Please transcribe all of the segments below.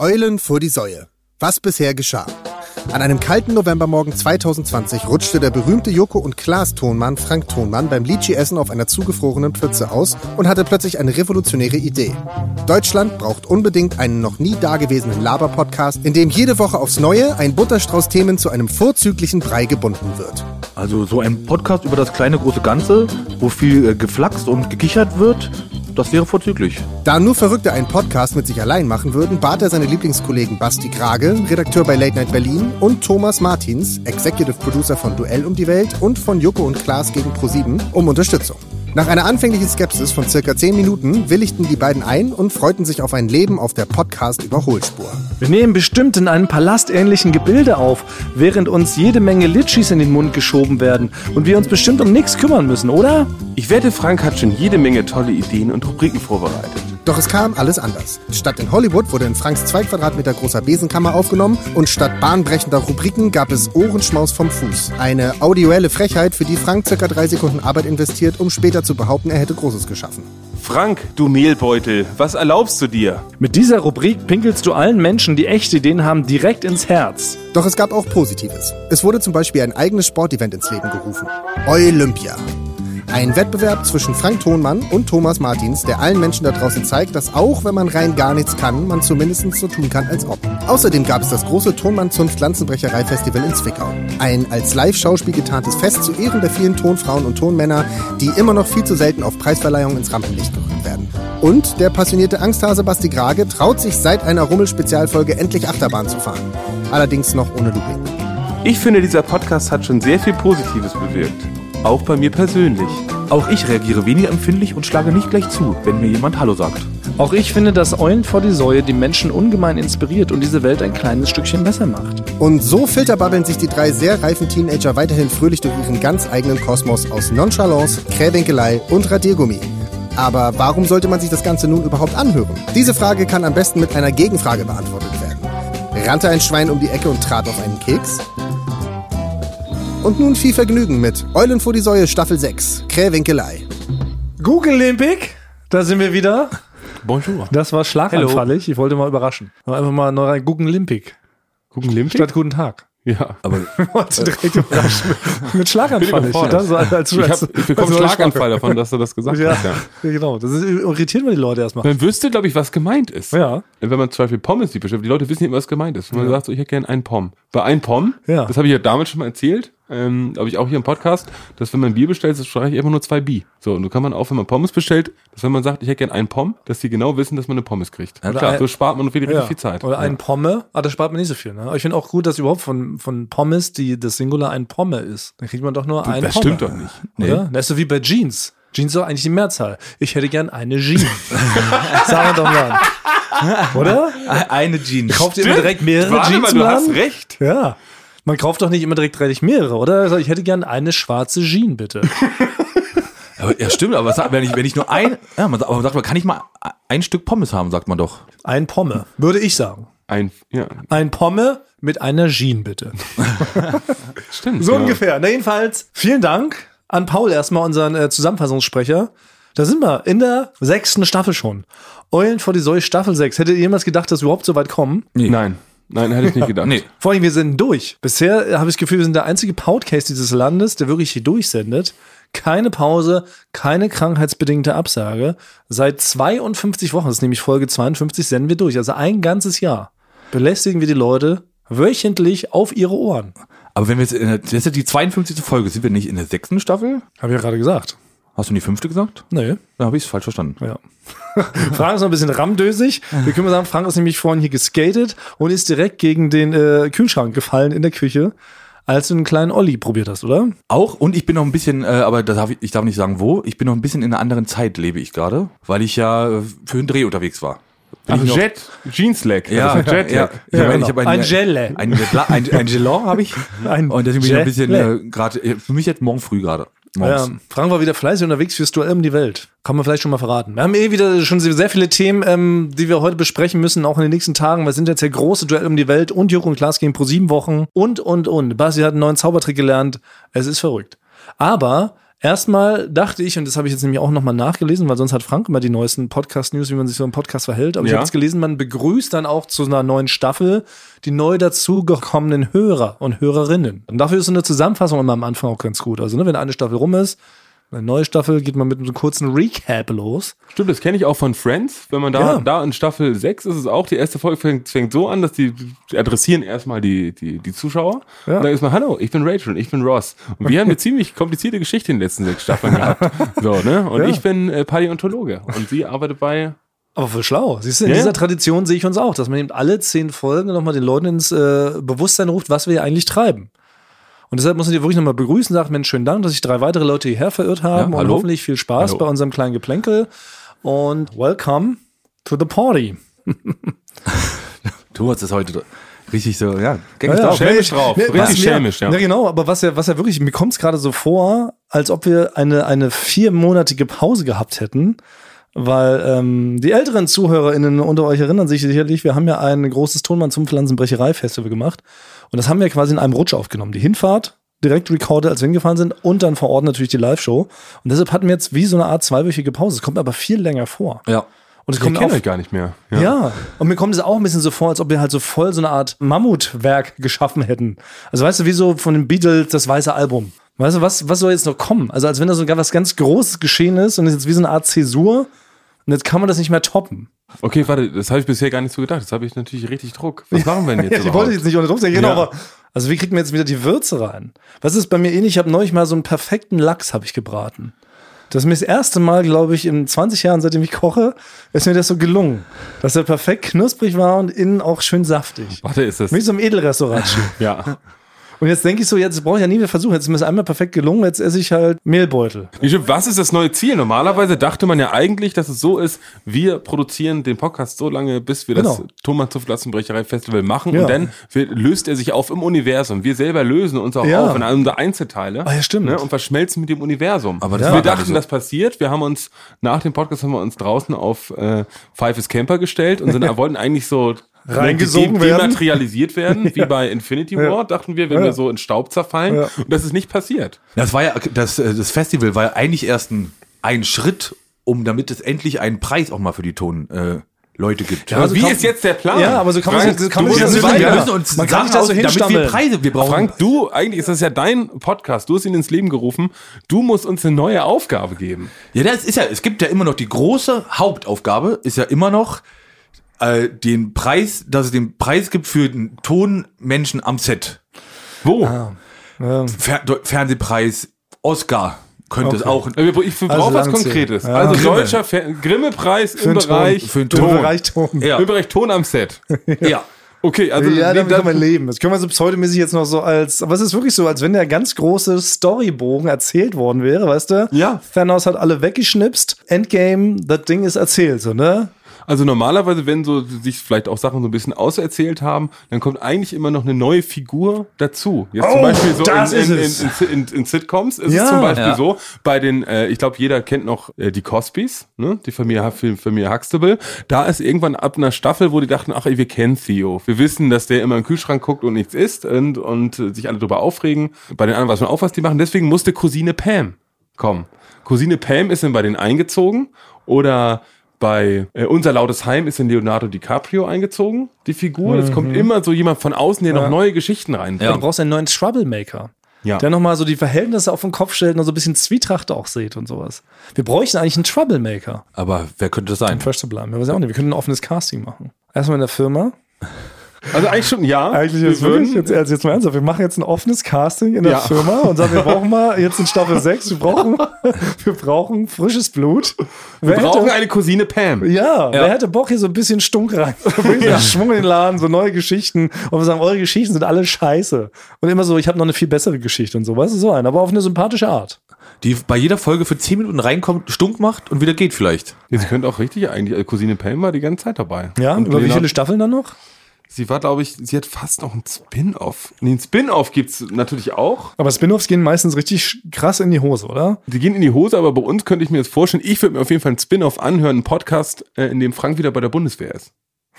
Eulen vor die Säue. Was bisher geschah. An einem kalten Novembermorgen 2020 rutschte der berühmte Joko und Klaas Tonmann Frank Tonmann beim Litschi-Essen auf einer zugefrorenen Pfütze aus und hatte plötzlich eine revolutionäre Idee. Deutschland braucht unbedingt einen noch nie dagewesenen Laber-Podcast, in dem jede Woche aufs Neue ein Butterstrauß Themen zu einem vorzüglichen Brei gebunden wird. Also so ein Podcast über das kleine große Ganze, wo viel äh, geflaxt und gekichert wird, das wäre vorzüglich. Da nur Verrückte einen Podcast mit sich allein machen würden, bat er seine Lieblingskollegen Basti Krage, Redakteur bei Late Night Berlin, und Thomas Martins, Executive Producer von Duell um die Welt und von Joko und Klaas gegen Pro7, um Unterstützung. Nach einer anfänglichen Skepsis von circa 10 Minuten willigten die beiden ein und freuten sich auf ein Leben auf der Podcast-Überholspur. Wir nehmen bestimmt in einem palastähnlichen Gebilde auf, während uns jede Menge Litschis in den Mund geschoben werden und wir uns bestimmt um nichts kümmern müssen, oder? Ich wette, Frank hat schon jede Menge tolle Ideen und Rubriken vorbereitet. Doch es kam alles anders. Statt in Hollywood wurde in Franks 2 Quadratmeter großer Besenkammer aufgenommen und statt bahnbrechender Rubriken gab es Ohrenschmaus vom Fuß. Eine audioelle Frechheit, für die Frank circa drei Sekunden Arbeit investiert, um später zu behaupten, er hätte Großes geschaffen. Frank, du Mehlbeutel, was erlaubst du dir? Mit dieser Rubrik pinkelst du allen Menschen, die echte Ideen haben, direkt ins Herz. Doch es gab auch Positives. Es wurde zum Beispiel ein eigenes Sportevent ins Leben gerufen. Olympia. Ein Wettbewerb zwischen Frank Thonmann und Thomas Martins, der allen Menschen da draußen zeigt, dass auch wenn man rein gar nichts kann, man zumindest so tun kann, als ob. Außerdem gab es das große Tonmann-Zunft Lanzenbrecherei-Festival in Zwickau. Ein als Live-Schauspiel getarntes Fest zu Ehren der vielen Tonfrauen und Tonmänner, die immer noch viel zu selten auf Preisverleihungen ins Rampenlicht gerückt werden. Und der passionierte Angsthase Basti Grage traut sich seit einer Rummel-Spezialfolge endlich Achterbahn zu fahren. Allerdings noch ohne Looping. Ich finde, dieser Podcast hat schon sehr viel Positives bewirkt. Auch bei mir persönlich. Auch ich reagiere weniger empfindlich und schlage nicht gleich zu, wenn mir jemand Hallo sagt. Auch ich finde, dass Eulen vor die Säue die Menschen ungemein inspiriert und diese Welt ein kleines Stückchen besser macht. Und so filterbabbeln sich die drei sehr reifen Teenager weiterhin fröhlich durch ihren ganz eigenen Kosmos aus Nonchalance, Krähwinkelei und Radiergummi. Aber warum sollte man sich das Ganze nun überhaupt anhören? Diese Frage kann am besten mit einer Gegenfrage beantwortet werden. Rannte ein Schwein um die Ecke und trat auf einen Keks? Und nun viel Vergnügen mit Eulen vor die Säue Staffel 6, Krähwinkelei. Google Olympic, da sind wir wieder. Bonjour. Das war schlaganfallig. Ich wollte mal überraschen. Einfach mal neu rein. Google Olympic. Gucken Limpic? Statt guten Tag. Ja. Aber Ich wollte direkt überraschen. Mit Schlaganfall. überfordert. Das, als, als, Ich, hab, ich bekomme als- Schlaganfall davon, dass du das gesagt Ja, hast. Ja. ja, genau. Das ist, irritiert man die Leute erstmal. Man wüsste, glaube ich, was gemeint ist. Ja. Wenn man zum Beispiel Pommes nicht bestellt, die Leute wissen nicht, was gemeint ist. Wenn man sagt, so, ich hätte gerne einen Pom. Bei einem Pom, Ja. das habe ich ja damals schon mal erzählt, ähm, habe ich auch hier im Podcast, dass wenn man Bier bestellt, das streiche ich immer nur zwei Bi. So, und so kann man auch, wenn man Pommes bestellt, dass wenn man sagt, ich hätte gerne einen Pom, dass die genau wissen, dass man eine Pommes kriegt. Ja, Klar, klar. so spart man viel, Ja. viel Zeit. Oder ein Pomme. Ah, das spart man nicht so viel. Ne? Aber ich finde auch gut, dass überhaupt von, von Pommes die, das Singular ein Pomme ist. Dann kriegt man doch nur ein das Pomme. stimmt doch nicht. Oder? Das ist so wie bei Jeans. Jeans ist doch eigentlich die Mehrzahl. Ich hätte gern eine Jeans. Sagen wir doch mal. Oder? eine Jeans. Kauft ihr immer direkt mehrere Warte Jeans mal, du hast recht. Ja. Man kauft doch nicht immer direkt direkt mehrere, oder? Also ich hätte gern eine schwarze Jeans, bitte. Ja, stimmt, aber sagt, wenn ich, wenn ich nur ein, ja, man sagt, aber sagt man, kann ich mal ein Stück Pommes haben, sagt man doch. Ein Pomme, würde ich sagen. Ein, ja, Ein Pomme mit einer Jeans, bitte. stimmt. So ja. ungefähr. Na, jedenfalls, vielen Dank an Paul erstmal, unseren äh, Zusammenfassungssprecher. Da sind wir in der sechsten Staffel schon. Eulen vor die Säule Staffel 6. Hättet ihr jemals gedacht, dass wir überhaupt so weit kommen? Nein, nein, hätte ich nicht gedacht. Nee. Vor allem, wir sind durch. Bisher äh, habe ich das Gefühl, wir sind der einzige Podcast dieses Landes, der wirklich hier durchsendet. Keine Pause, keine krankheitsbedingte Absage. Seit 52 Wochen, das ist nämlich Folge 52, senden wir durch. Also ein ganzes Jahr belästigen wir die Leute wöchentlich auf ihre Ohren. Aber wenn wir jetzt in der, das ist ja die 52. Folge, sind wir nicht in der sechsten Staffel? Habe ich ja gerade gesagt. Hast du die fünfte gesagt? Nee. Da habe ich es falsch verstanden. Ja. Frank ist noch ein bisschen rammdösig. Wir können mal sagen, Frank ist nämlich vorhin hier geskatet und ist direkt gegen den äh, Kühlschrank gefallen in der Küche, als du einen kleinen Olli probiert hast, oder? Auch, und ich bin noch ein bisschen, äh, aber das darf ich, ich darf nicht sagen wo, ich bin noch ein bisschen in einer anderen Zeit, lebe ich gerade, weil ich ja äh, für einen Dreh unterwegs war. Bin Ach, Jet, Jeanslag. Ja, ein Jetlag. ja. Ich Ja, genau. ein, Ein Gelle. Ein, ein, ein Gelan habe ich. Ein und deswegen bin ich ein bisschen äh, gerade, äh, für mich jetzt morgen früh gerade. Morgens. Ja, Frank war wieder fleißig unterwegs fürs Duell um die Welt. Kann man vielleicht schon mal verraten. Wir haben eh wieder schon sehr viele Themen, ähm, die wir heute besprechen müssen, auch in den nächsten Tagen. Wir sind jetzt der große Duell um die Welt und Joko und Klaas gegen pro sieben Wochen und, und, und. Basti hat einen neuen Zaubertrick gelernt. Es ist verrückt. Aber Erstmal dachte ich, und das habe ich jetzt nämlich auch nochmal nachgelesen, weil sonst hat Frank immer die neuesten Podcast-News, wie man sich so im Podcast verhält. Aber ich Ja. habe jetzt gelesen, man begrüßt dann auch zu einer neuen Staffel die neu dazugekommenen Hörer und Hörerinnen. Und dafür ist so eine Zusammenfassung immer am Anfang auch ganz gut. Also, ne, wenn eine Staffel rum ist, eine neue Staffel geht man mit einem kurzen Recap los. Stimmt, das kenne ich auch von Friends. Wenn man da, Ja. da in Staffel 6 ist es auch, die erste Folge fängt, fängt so an, dass die, die adressieren erstmal die, die, die Zuschauer. Ja. Und dann ist man, hallo, ich bin Rachel und ich bin Ross. Und wir haben eine ziemlich komplizierte Geschichte in den letzten sechs Staffeln gehabt. So, ne? Und Ja. ich bin äh, Paläontologe und sie arbeitet bei Aber voll schlau. Siehst du, in Ja, dieser. Tradition sehe ich uns auch, dass man eben alle zehn Folgen nochmal den Leuten ins äh, Bewusstsein ruft, was wir hier eigentlich treiben. Und deshalb muss ich dir wirklich nochmal begrüßen, sagt Mensch, schönen Dank, dass sich drei weitere Leute hierher verirrt haben Ja, und hoffentlich viel Spaß Hallo. bei unserem kleinen Geplänkel. Und welcome to the party. Thomas ist heute richtig so, ja, Ja, ja. Schelmisch drauf. Nee, Richtig was schelmisch, ja. Ja, genau, aber was ja, was ja wirklich, mir kommt es gerade so vor, als ob wir eine, eine viermonatige Pause gehabt hätten. Weil ähm, die älteren ZuhörerInnen unter euch erinnern sich sicherlich, wir haben ja ein großes Tonmann zum Pflanzenbrecherei-Festival gemacht. Und das haben wir quasi in einem Rutsch aufgenommen. Die Hinfahrt direkt recorded, als wir hingefahren sind, und dann vor Ort natürlich die Live-Show. Und deshalb hatten wir jetzt wie so eine Art zweiwöchige Pause. Es kommt aber viel länger vor. Ja. Und es Ich kommt kenne euch gar nicht mehr. ja. und mir kommt es auch ein bisschen so vor, als ob wir halt so voll so eine Art Mammutwerk geschaffen hätten. Also weißt du, wie so von den Beatles das weiße Album. Weißt du, was, was soll jetzt noch kommen? Also als wenn da sogar was ganz Großes geschehen ist und es ist jetzt wie so eine Art Zäsur und jetzt kann man das nicht mehr toppen. Okay, warte, das habe ich bisher gar nicht so gedacht. Das habe ich natürlich richtig Druck. Was machen wir denn jetzt Ja, ich wollte jetzt nicht unter Druck sagen, genau, Ja. aber also wie kriegt man jetzt wieder die Würze rein? Was ist bei mir ähnlich? Ich habe neulich mal so einen perfekten Lachs habe ich gebraten. Das ist mir das erste Mal, glaube ich, in 20 Jahren, seitdem ich koche, ist mir das so gelungen, dass er perfekt knusprig war und innen auch schön saftig. Warte, ist das? Wie so im Edelrestaurant. Ja. Und jetzt denke ich so, jetzt brauche ich ja nie mehr versuchen. Jetzt ist mir das einmal perfekt gelungen, jetzt esse ich halt Mehlbeutel. Was ist das neue Ziel? Normalerweise dachte man ja eigentlich, dass es so ist, wir produzieren den Podcast so lange, bis wir das Genau. Thomas zur Flassenbrecherei Festival machen Ja. und dann löst er sich auf im Universum. Wir selber lösen uns auch Ja. auf in unsere Einzelteile Ah, ja, stimmt. ne, und verschmelzen mit dem Universum. Aber das wir war gar dachten, so. das passiert. Wir haben uns nach dem Podcast haben wir uns draußen auf äh, Five is Camper gestellt und sind, wollten eigentlich so Reingesogen de- werden. dematerialisiert werden, wie bei Infinity Ja. War, dachten wir, wenn Ja. wir so in Staub zerfallen. Ja. Und das ist nicht passiert. Das war ja, das, äh, das Festival war ja eigentlich erst ein, ein Schritt, um damit es endlich einen Preis auch mal für die Tonleute äh, Leute gibt. Aber also wie kann- ist jetzt der Plan? Ja, aber so kann man Frank, sich- so kann man das ja. wir müssen uns Man kann das so aus- damit wir. Preise, wir brauchen Frank, du, eigentlich ist das ja dein Podcast, du hast ihn ins Leben gerufen, du musst uns eine neue Aufgabe geben. Ja, das ist ja, es gibt ja immer noch die große Hauptaufgabe, ist ja immer noch äh, den Preis, dass es den Preis gibt für den Tonmenschen am Set. Wo? Ah. Ja. Fer Do- Fernsehpreis, Oscar könnte es auch. Ich brauche Also was. Konkretes. Ja. Also Grimme. deutscher Fer- Grimme-Preis im den Ton. Bereich, Für den Im Ton. Bereich Ton. Ja. im Bereich Ton am Set. Ja. Okay, also Ja, damit das- kann man leben. Das können wir so pseudomäßig jetzt noch so als, aber es ist wirklich so, als wenn der ganz große Storybogen erzählt worden wäre, weißt du? Ja. Thanos hat alle weggeschnipst. Endgame, das Ding ist erzählt, so, ne? Also normalerweise, wenn so sich vielleicht auch Sachen so ein bisschen auserzählt haben, dann kommt eigentlich immer noch eine neue Figur dazu. Jetzt zum Oh, Beispiel so in, in, in, in, in, in Sitcoms ist Ja. es zum Beispiel Ja. so, bei den, äh, ich glaube, jeder kennt noch äh, die Cosbys, ne? die Familie, Familie Huxtable. Da ist irgendwann ab einer Staffel, wo die dachten, ach ey, wir kennen Theo. Wir wissen, dass der immer im Kühlschrank guckt und nichts isst und, und äh, sich alle drüber aufregen. Bei den anderen weiß man auch, was die machen. Deswegen musste Cousine Pam kommen. Cousine Pam ist dann bei denen eingezogen oder bei äh, Unser lautes Heim ist in Leonardo DiCaprio eingezogen, die Figur. Es kommt immer so jemand von außen, der noch neue Geschichten reinbringt. Ja. Du brauchst einen neuen Troublemaker. Ja. Der nochmal so die Verhältnisse auf den Kopf stellt und so ein bisschen Zwietracht auch sieht und sowas. Wir bräuchten eigentlich einen Troublemaker. Aber wer könnte das sein? Fresh zu bleiben. Ja, weiß ich auch nicht. Wir können ein offenes Casting machen. Erstmal in der Firma. Also eigentlich schon, ja. Eigentlich Wir jetzt wirklich, jetzt, also jetzt mal ernsthaft, wir machen jetzt ein offenes Casting in der Ja. Firma und sagen, wir brauchen mal jetzt in Staffel 6, wir brauchen, wir brauchen frisches Blut. wir Wer brauchen hätte, eine Cousine Pam. ja, wer hätte Bock hier so ein bisschen Stunk rein? So Schwung in den Laden, so neue Geschichten. Und wir sagen, eure Geschichten sind alle scheiße. Und immer so, ich habe noch eine viel bessere Geschichte und so. Weißt du, so ein, aber auf eine sympathische Art. Die bei jeder Folge für 10 Minuten reinkommt, stunk macht und wieder geht vielleicht. Jetzt könnte auch richtig eigentlich, äh, Cousine Pam war die ganze Zeit dabei. Ja, Und über wie Leonardo- viele Staffeln dann noch? Sie war, glaube ich, sie hat fast noch ein Spin-off. Nee, ein Spin-off gibt's natürlich auch. Aber Spin-offs gehen meistens richtig krass in die Hose, oder? Die gehen in die Hose, aber bei uns könnte ich mir das vorstellen. Ich würde mir auf jeden Fall ein Spin-off anhören, einen Podcast, äh, in dem Frank wieder bei der Bundeswehr ist.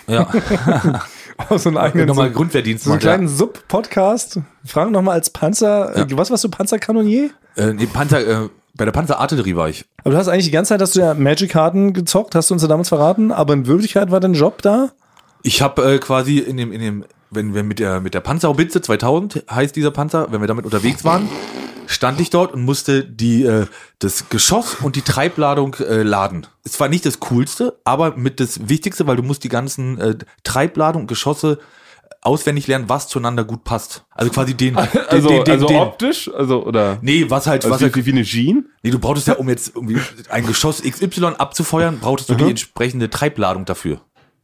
Ja. so einen eigenen Nochmal so, Grundwehrdienst so einen macht, ja. kleinen Sub-Podcast. Frank nochmal als Panzer. Äh, was warst du, Panzerkanonier? Äh, nee, Panther, äh, Bei der Panzerartillerie war ich. Aber du hast eigentlich die ganze Zeit, hast du ja Magic-Karten gezockt, hast du uns ja damals verraten, aber in Wirklichkeit war dein Job da? Ich habe äh, quasi in dem, in dem, wenn wir mit der mit der Panzerhaubitze 2000 heißt dieser Panzer, wenn wir damit unterwegs waren, stand ich dort und musste die äh, das Geschoss und die Treibladung äh, laden. Es war nicht das coolste, aber mit das Wichtigste, weil du musst die ganzen äh, Treibladung Geschosse auswendig lernen, was zueinander gut passt. Also quasi den, den, Also, den, den, also den optisch, also oder Nee, was halt, also was wie, halt, wie eine Jean? nee, du brauchtest ja, um jetzt irgendwie ein Geschoss XY abzufeuern, brauchtest du die entsprechende Treibladung dafür.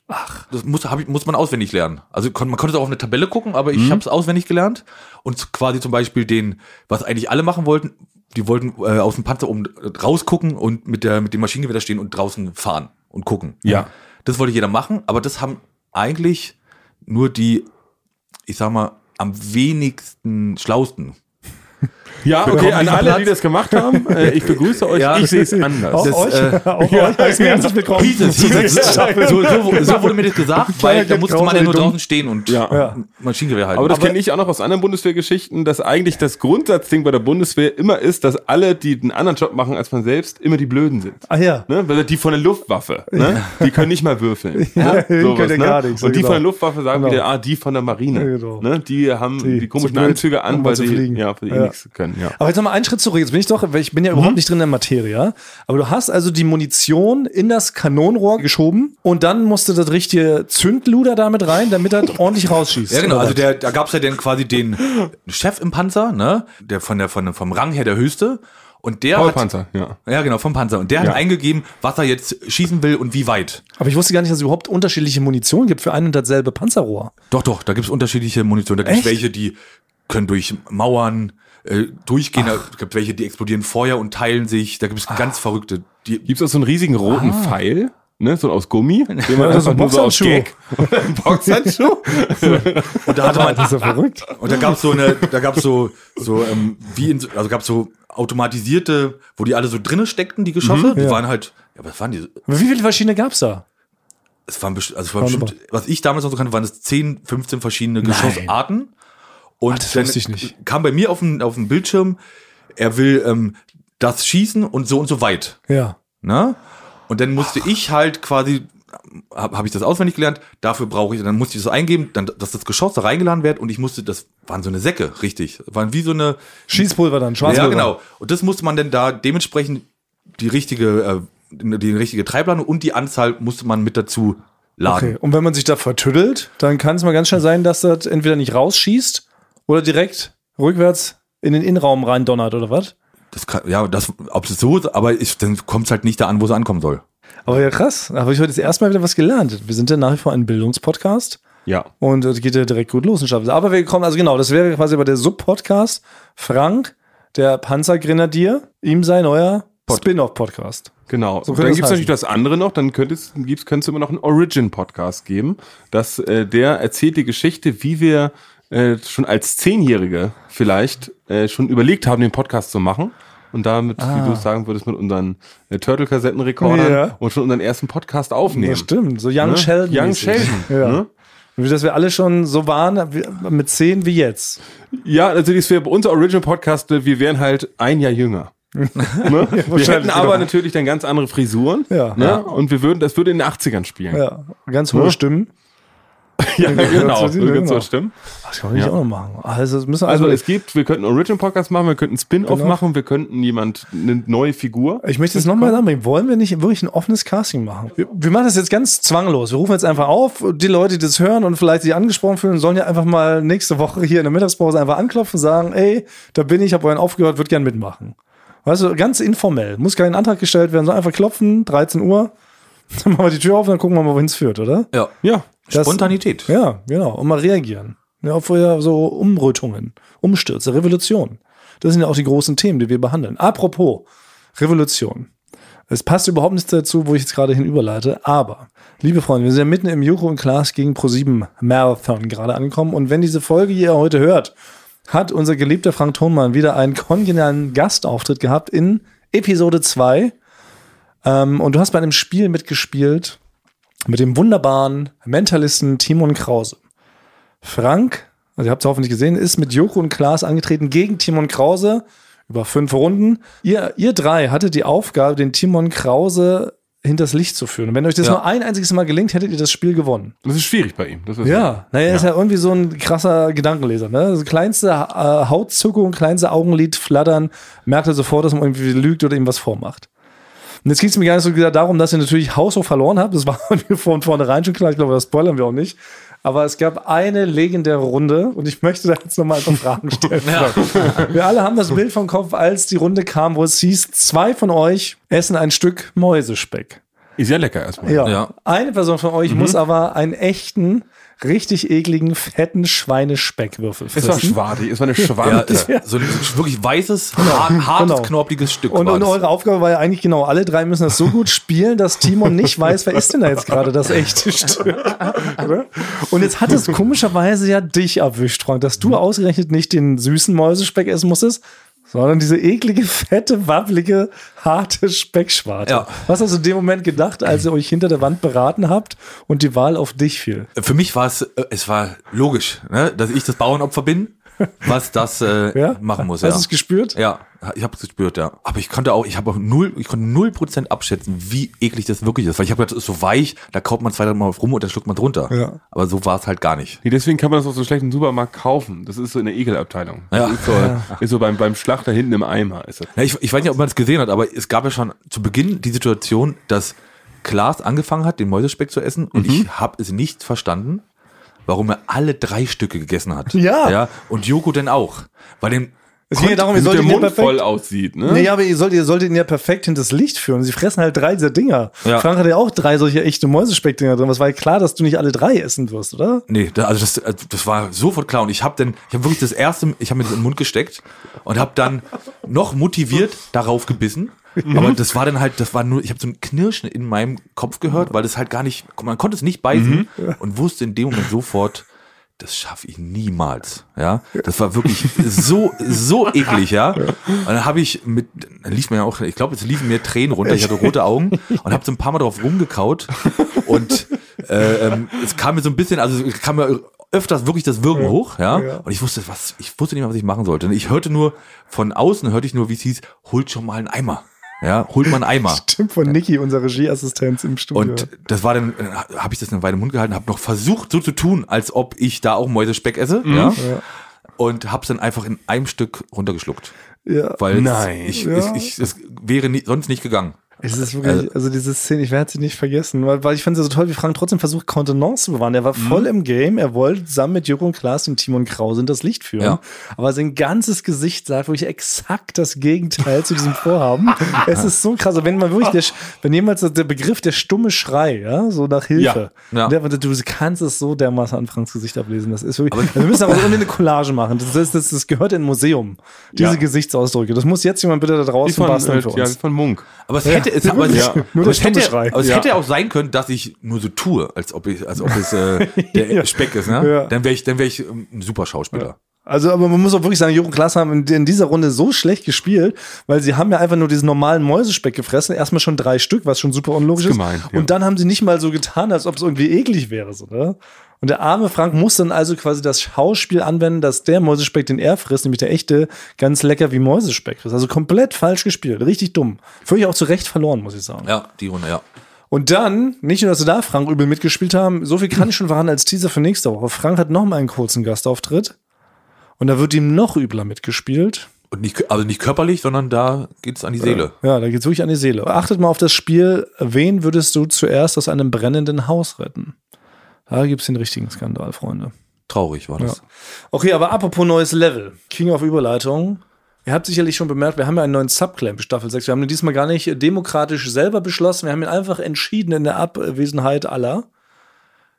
Ach. Das muss, hab ich, muss man auswendig lernen. Also kon, man konnte es auch auf eine Tabelle gucken, aber ich habe es auswendig gelernt. Und quasi zum Beispiel den, was eigentlich alle machen wollten, die wollten äh, aus dem Panzer oben rausgucken und mit, der, mit dem Maschinengewehr da stehen und draußen fahren und gucken. Ja. Das wollte jeder machen, aber das haben eigentlich nur die, ich sag mal, am wenigsten schlausten Ja, okay, an alle, Platz? die das gemacht haben, äh, ich begrüße euch, Ja. ich sehe es anders. Auch Das, euch, äh, auch euch, heißt mir herzlich willkommen. Hieß es, hieß es. So, so, so wurde mir das gesagt, weil da Ja, musste man ja nur draußen stehen und Ja. Ja. Maschinengewehr halten. Aber das kenne ich auch noch aus anderen Bundeswehrgeschichten, dass eigentlich das Grundsatzding bei der Bundeswehr immer ist, dass alle, die einen anderen Job machen als man selbst, immer die Blöden sind. Ah ja. Ne? Weil die von der Luftwaffe, ne? die können nicht mal würfeln. Ja, ne? die können ja gar nichts, Und die genau. von der Luftwaffe sagen Genau. wieder, ah, die von der Marine. Ja, genau. ne? Die haben Die die, komischen Anzüge an, weil fliegen. ja, weil die Ja. nichts können. Ja. Aber jetzt nochmal einen Schritt zurück. Jetzt bin ich doch, weil ich bin ja überhaupt nicht drin in der Materie. Aber du hast also die Munition in das Kanonenrohr geschoben und dann musste das richtige Zündluder damit rein, damit das ordentlich rausschießt. ja, genau. Also der, da gab's ja dann quasi den Chef im Panzer, ne? Der von der, von, der- vom Rang her der höchste. Und der hat, Paulpanzer, ja. ja genau, vom Panzer. Und der Ja. hat eingegeben, was er jetzt schießen will und wie weit. Aber ich wusste gar nicht, dass es überhaupt unterschiedliche Munition gibt für ein und dasselbe Panzerrohr. Doch, doch, da gibt's unterschiedliche Munition. Da gibt's Echt? welche, die können durch Mauern äh, durchgehen. Da gibt welche, die explodieren Feuer und teilen sich. Da gibt's ganz verrückte. Die, Gibt's auch so einen riesigen roten Pfeil, ne? so aus Gummi, den man einfach ein nur so aus Boxhandschuh. Gag. Oder ein Boxhandschuh. und da hatte man, Das ist ja verrückt. Und da gab's so eine, da gab's so, so ähm, wie in, so- also gab's so automatisierte, wo die alle so drinnen steckten, die Geschosse. die ja. waren halt, ja, was waren die? Wie viele verschiedene gab's da? Es waren, also es waren bestimmt, was ich damals noch so kannte, waren es 10, 15 verschiedene Geschossarten. Und das dann wusste ich nicht. kam bei mir auf dem, auf Bildschirm, er will ähm, das schießen und so und so weit. Ja. Ne? Und dann musste ich halt quasi, habe hab ich das auswendig gelernt, dafür brauche ich, dann musste ich das eingeben, dann, dass das Geschoss da reingeladen wird und ich musste, das waren so eine Säcke, richtig. Waren wie so eine, Schießpulver dann, ja Schwarzpulver. genau. Und das musste man dann da dementsprechend die richtige, äh, die richtige Treibladung und die Anzahl musste man mit dazu laden. Okay. Und wenn man sich da vertüddelt, dann kann es mal ganz schnell sein, dass das entweder nicht rausschießt oder direkt rückwärts in den Innenraum rein donnert oder was? Das kann, ja, das, ob es so, aber ich, dann kommt es halt nicht da an, wo es ankommen soll. Aber ja, krass. Da habe ich heute das erste Mal wieder was gelernt. Wir sind ja nach wie vor ein Bildungspodcast Ja. und es geht ja direkt gut los. Aber wir kommen, also genau, das wäre quasi bei der Sub-Podcast. Frank, der Panzergrenadier, ihm sein neuer Spin-off-Podcast. Genau. So dann es gibt's heißen. natürlich das andere noch, dann könnte es, es immer noch einen Origin-Podcast geben. Das, äh, der erzählt die Geschichte, wie wir äh, schon als Zehnjährige vielleicht äh, schon überlegt haben, den Podcast zu machen. Und damit, wie du sagen würdest, mit unseren äh, Turtle-Kassettenrekordern Ja. und schon unseren ersten Podcast aufnehmen. Das stimmt, so Young Ne? Sheldon. Young. Sheldon. Ja. Ne? Wie dass wir alle schon so waren, mit zehn wie jetzt. Ja, also das wäre bei unser Original Podcast, äh, wir wären halt ein Jahr jünger. ne? wir wahrscheinlich, hätten aber genau. natürlich dann ganz andere Frisuren. Ja. Ne? Ja. Und wir würden, das würde in den 80ern spielen. Ja, ganz hohe Ne? Stimmen. Ja, genau. das genau. ganz so stimmen. Das kann man nicht Ja. auch noch machen. Also, das müssen Also also, es gibt, wir könnten einen Origin-Podcast machen, wir könnten einen Spin-Off Genau. machen, wir könnten jemand, eine neue Figur. ich möchte jetzt nochmal sagen, wollen wir nicht wirklich ein offenes Casting machen? Wir, wir machen das jetzt ganz zwanglos. Wir rufen jetzt einfach auf, die Leute, die das hören und vielleicht sich angesprochen fühlen, sollen ja einfach mal nächste Woche hier in der Mittagspause einfach anklopfen und sagen, ey, da bin ich, habe euren aufgehört, würde gern mitmachen. Weißt du, ganz informell. Muss kein Antrag gestellt werden, sondern einfach klopfen, 13 Uhr, dann machen wir die Tür auf und dann gucken wir mal, wohin es führt, oder? Ja. Ja. Das- Spontanität. Ja, genau. Und mal reagieren. Ja, auf so Umrötungen, Umstürze, Revolution. Das sind ja auch die großen Themen, die wir behandeln. Apropos Revolution. Es passt überhaupt nicht dazu, wo ich jetzt gerade hinüberleite, aber, liebe Freunde, wir sind ja mitten im Juro und Klaas gegen Pro7 Marathon gerade angekommen und wenn diese Folge ihr heute hört, hat unser geliebter Frank Thonmann wieder einen kongenialen Gastauftritt gehabt in Episode 2. Ähm, und du hast bei einem Spiel mitgespielt, mit dem wunderbaren Mentalisten Timon Krause. Frank, also ihr habt es hoffentlich gesehen, ist mit Joko und Klaas angetreten gegen Timon Krause über fünf Runden. Ihr, ihr drei hattet die Aufgabe, den Timon Krause hinters Licht zu führen. Und wenn euch das Ja. nur ein einziges Mal gelingt, hättet ihr das Spiel gewonnen. Das ist schwierig bei ihm. Das ist Ja, naja, er ist ja irgendwie so ein krasser Gedankenleser. Ne? Also kleinste äh, Hautzuckung, kleinste Augenlid flattern, merkt er sofort, dass man irgendwie lügt oder ihm was vormacht. Und jetzt geht es mir gar nicht so wieder darum, dass ihr natürlich haushoch verloren habt. Das war mir von vornherein schon klar. Ich glaube, das spoilern wir auch nicht. Aber es gab eine legendäre Runde und ich möchte da jetzt nochmal ein paar Fragen stellen. Wir alle haben das Bild vom Kopf, als die Runde kam, wo es hieß, zwei von euch essen ein Stück Mäusespeck. Ist ja lecker erstmal. Ja. Ja. Eine Person von euch muss aber einen echten, richtig ekligen, fetten Schweinespeckwürfel Es war fressen. schwadig, es war eine Ja, Schwarte. ist so ein wirklich weißes, har- hartes, genau. knorpliges Stück. Und, und eure Aufgabe war ja eigentlich genau, alle drei müssen das so gut spielen, dass Timon nicht weiß, wer ist denn da jetzt gerade das echte Stück. Und jetzt hat es komischerweise ja dich erwischt, Frank, dass du ausgerechnet nicht den süßen Mäusespeck essen musstest, sondern diese eklige, fette, wabbelige, harte Speckschwarte. Ja. Was hast du in dem Moment gedacht, als ihr euch hinter der Wand beraten habt und die Wahl auf dich fiel? Für mich war es, äh, es war logisch, ne, dass ich das Bauernopfer bin, was das äh, Ja? machen muss. Hast ja. du es gespürt? Ja, ich habe es gespürt, ja. Aber ich konnte auch, ich habe auch null, ich konnte null Prozent abschätzen, wie eklig das wirklich ist. Weil ich habe gedacht, das ist so weich, da kaut man zwei, drei Mal rum und dann schluckt man drunter. Ja. Aber so war es halt gar nicht. Nee, deswegen kann man das auch so schlecht im Supermarkt kaufen. Das ist so in der Ekelabteilung. Ja. Ist so, ist so beim, beim Schlachter hinten im Eimer. Ist das. Ja, ich, ich weiß nicht, ob man das gesehen hat, aber es gab ja schon zu Beginn die Situation, dass Klaas angefangen hat, den Mäusespeck zu essen und ich habe es nicht verstanden, warum er alle drei Stücke gegessen hat. Ja. ja und Joko denn auch. Bei dem Es ging ja darum, ihr solltet der ihn ja Mund perfekt voll aussieht, ne? Nee, aber ihr solltet, ihr solltet ihn ja perfekt hinters Licht führen. Sie fressen halt drei dieser Dinger. Ja. Frank hat ja auch drei solche echte Mäusespeckdinger drin. Was war ja klar, dass du nicht alle drei essen wirst, oder? Nee, da, also das, also das war sofort klar. Und ich habe dann, ich habe wirklich das erste, ich habe mir das in den Mund gesteckt und habe dann noch motiviert darauf gebissen. Aber das war dann halt, das war nur, ich habe so ein Knirschen in meinem Kopf gehört, weil das halt gar nicht, man konnte es nicht beißen und wusste in dem Moment sofort, das schaffe ich niemals. Ja, das war wirklich so so eklig, ja. Und dann habe ich mit, dann lief mir ja auch, ich glaube, es liefen mir Tränen runter. Ich hatte rote Augen und habe so ein paar Mal drauf rumgekaut und äh, ähm, es kam mir so ein bisschen, also es kam mir öfters wirklich das Wirken hoch, ja? Ja. Und ich wusste, was, ich wusste nicht mehr, was ich machen sollte. Und ich hörte nur von außen, hörte ich nur, wie es hieß, holt schon mal einen Eimer. Ja, holt einen Eimer. Stimmt von Niki, unser Regieassistenz im Studio. Und das war dann, habe ich das eine Weile im Mund gehalten, habe noch versucht, so zu tun, als ob ich da auch Mäusespeck esse, ja? Und hab's dann einfach in einem Stück runtergeschluckt. ja. Weil Nein. ich, Ja. ich, ich, es wäre nie, sonst nicht gegangen. Es ist wirklich, also diese Szene, ich werde sie nicht vergessen, weil, weil ich fand sie so toll, wie Frank trotzdem versucht, Kontenance zu bewahren. Er war voll im Game, er wollte zusammen mit und Klaas und Timon Krause in das Licht führen. Ja. Aber sein ganzes Gesicht sagt wirklich exakt das Gegenteil zu diesem Vorhaben. Es ist so krass. Also wenn man wirklich, der, wenn jemals der Begriff der stumme Schrei, ja, so nach Hilfe, Ja. Ja. Der, du kannst es so dermaßen an Franks Gesicht ablesen. Das ist wirklich, also wir müssen aber irgendwie eine Collage machen. Das, ist, das, das gehört in ein Museum. Diese Ja. Gesichtsausdrücke. Das muss jetzt jemand bitte da draußen von, basteln äh, für ja, uns. von Munk. Aber es hätte, es, aber Ja. Nur es hätte, aber es Ja. hätte auch sein können, dass ich nur so tue, als ob ich, als ob es äh, der Ja. Speck ist, ne? Ja. Dann wäre ich, dann wäre ich ähm, ein super Schauspieler. Also, aber man muss auch wirklich sagen, und Klaas haben in, in dieser Runde so schlecht gespielt, weil sie haben ja einfach nur diesen normalen Mäusespeck gefressen. Erstmal schon drei Stück, was schon super unlogisch ist. Gemein, ja. Und dann haben sie nicht mal so getan, als ob es irgendwie eklig wäre, so, ne? Und der arme Frank muss dann also quasi das Schauspiel anwenden, dass der Mäusespeck, den er frisst, nämlich der echte, ganz lecker wie Mäusespeck ist. Also komplett falsch gespielt. Richtig dumm. Völlig auch zu Recht verloren, muss ich sagen. Ja, die Runde, ja. Und dann, nicht nur, dass sie da Frank übel mitgespielt haben, so viel kann ich schon verraten als Teaser für nächste Woche. Frank hat noch mal einen kurzen Gastauftritt. Und da wird ihm noch übler mitgespielt. Und nicht, also nicht körperlich, sondern da geht's an die Seele. Ja, da geht's wirklich an die Seele. Achtet mal auf das Spiel. Wen würdest du zuerst aus einem brennenden Haus retten? Da gibt's den richtigen Skandal, Freunde. Traurig war das. Okay, aber apropos neues Level. King of Überleitung. Ihr habt sicherlich schon bemerkt, wir haben ja einen neuen Subclaim Staffel 6. Wir haben ihn diesmal gar nicht demokratisch selber beschlossen. Wir haben ihn einfach entschieden in der Abwesenheit aller.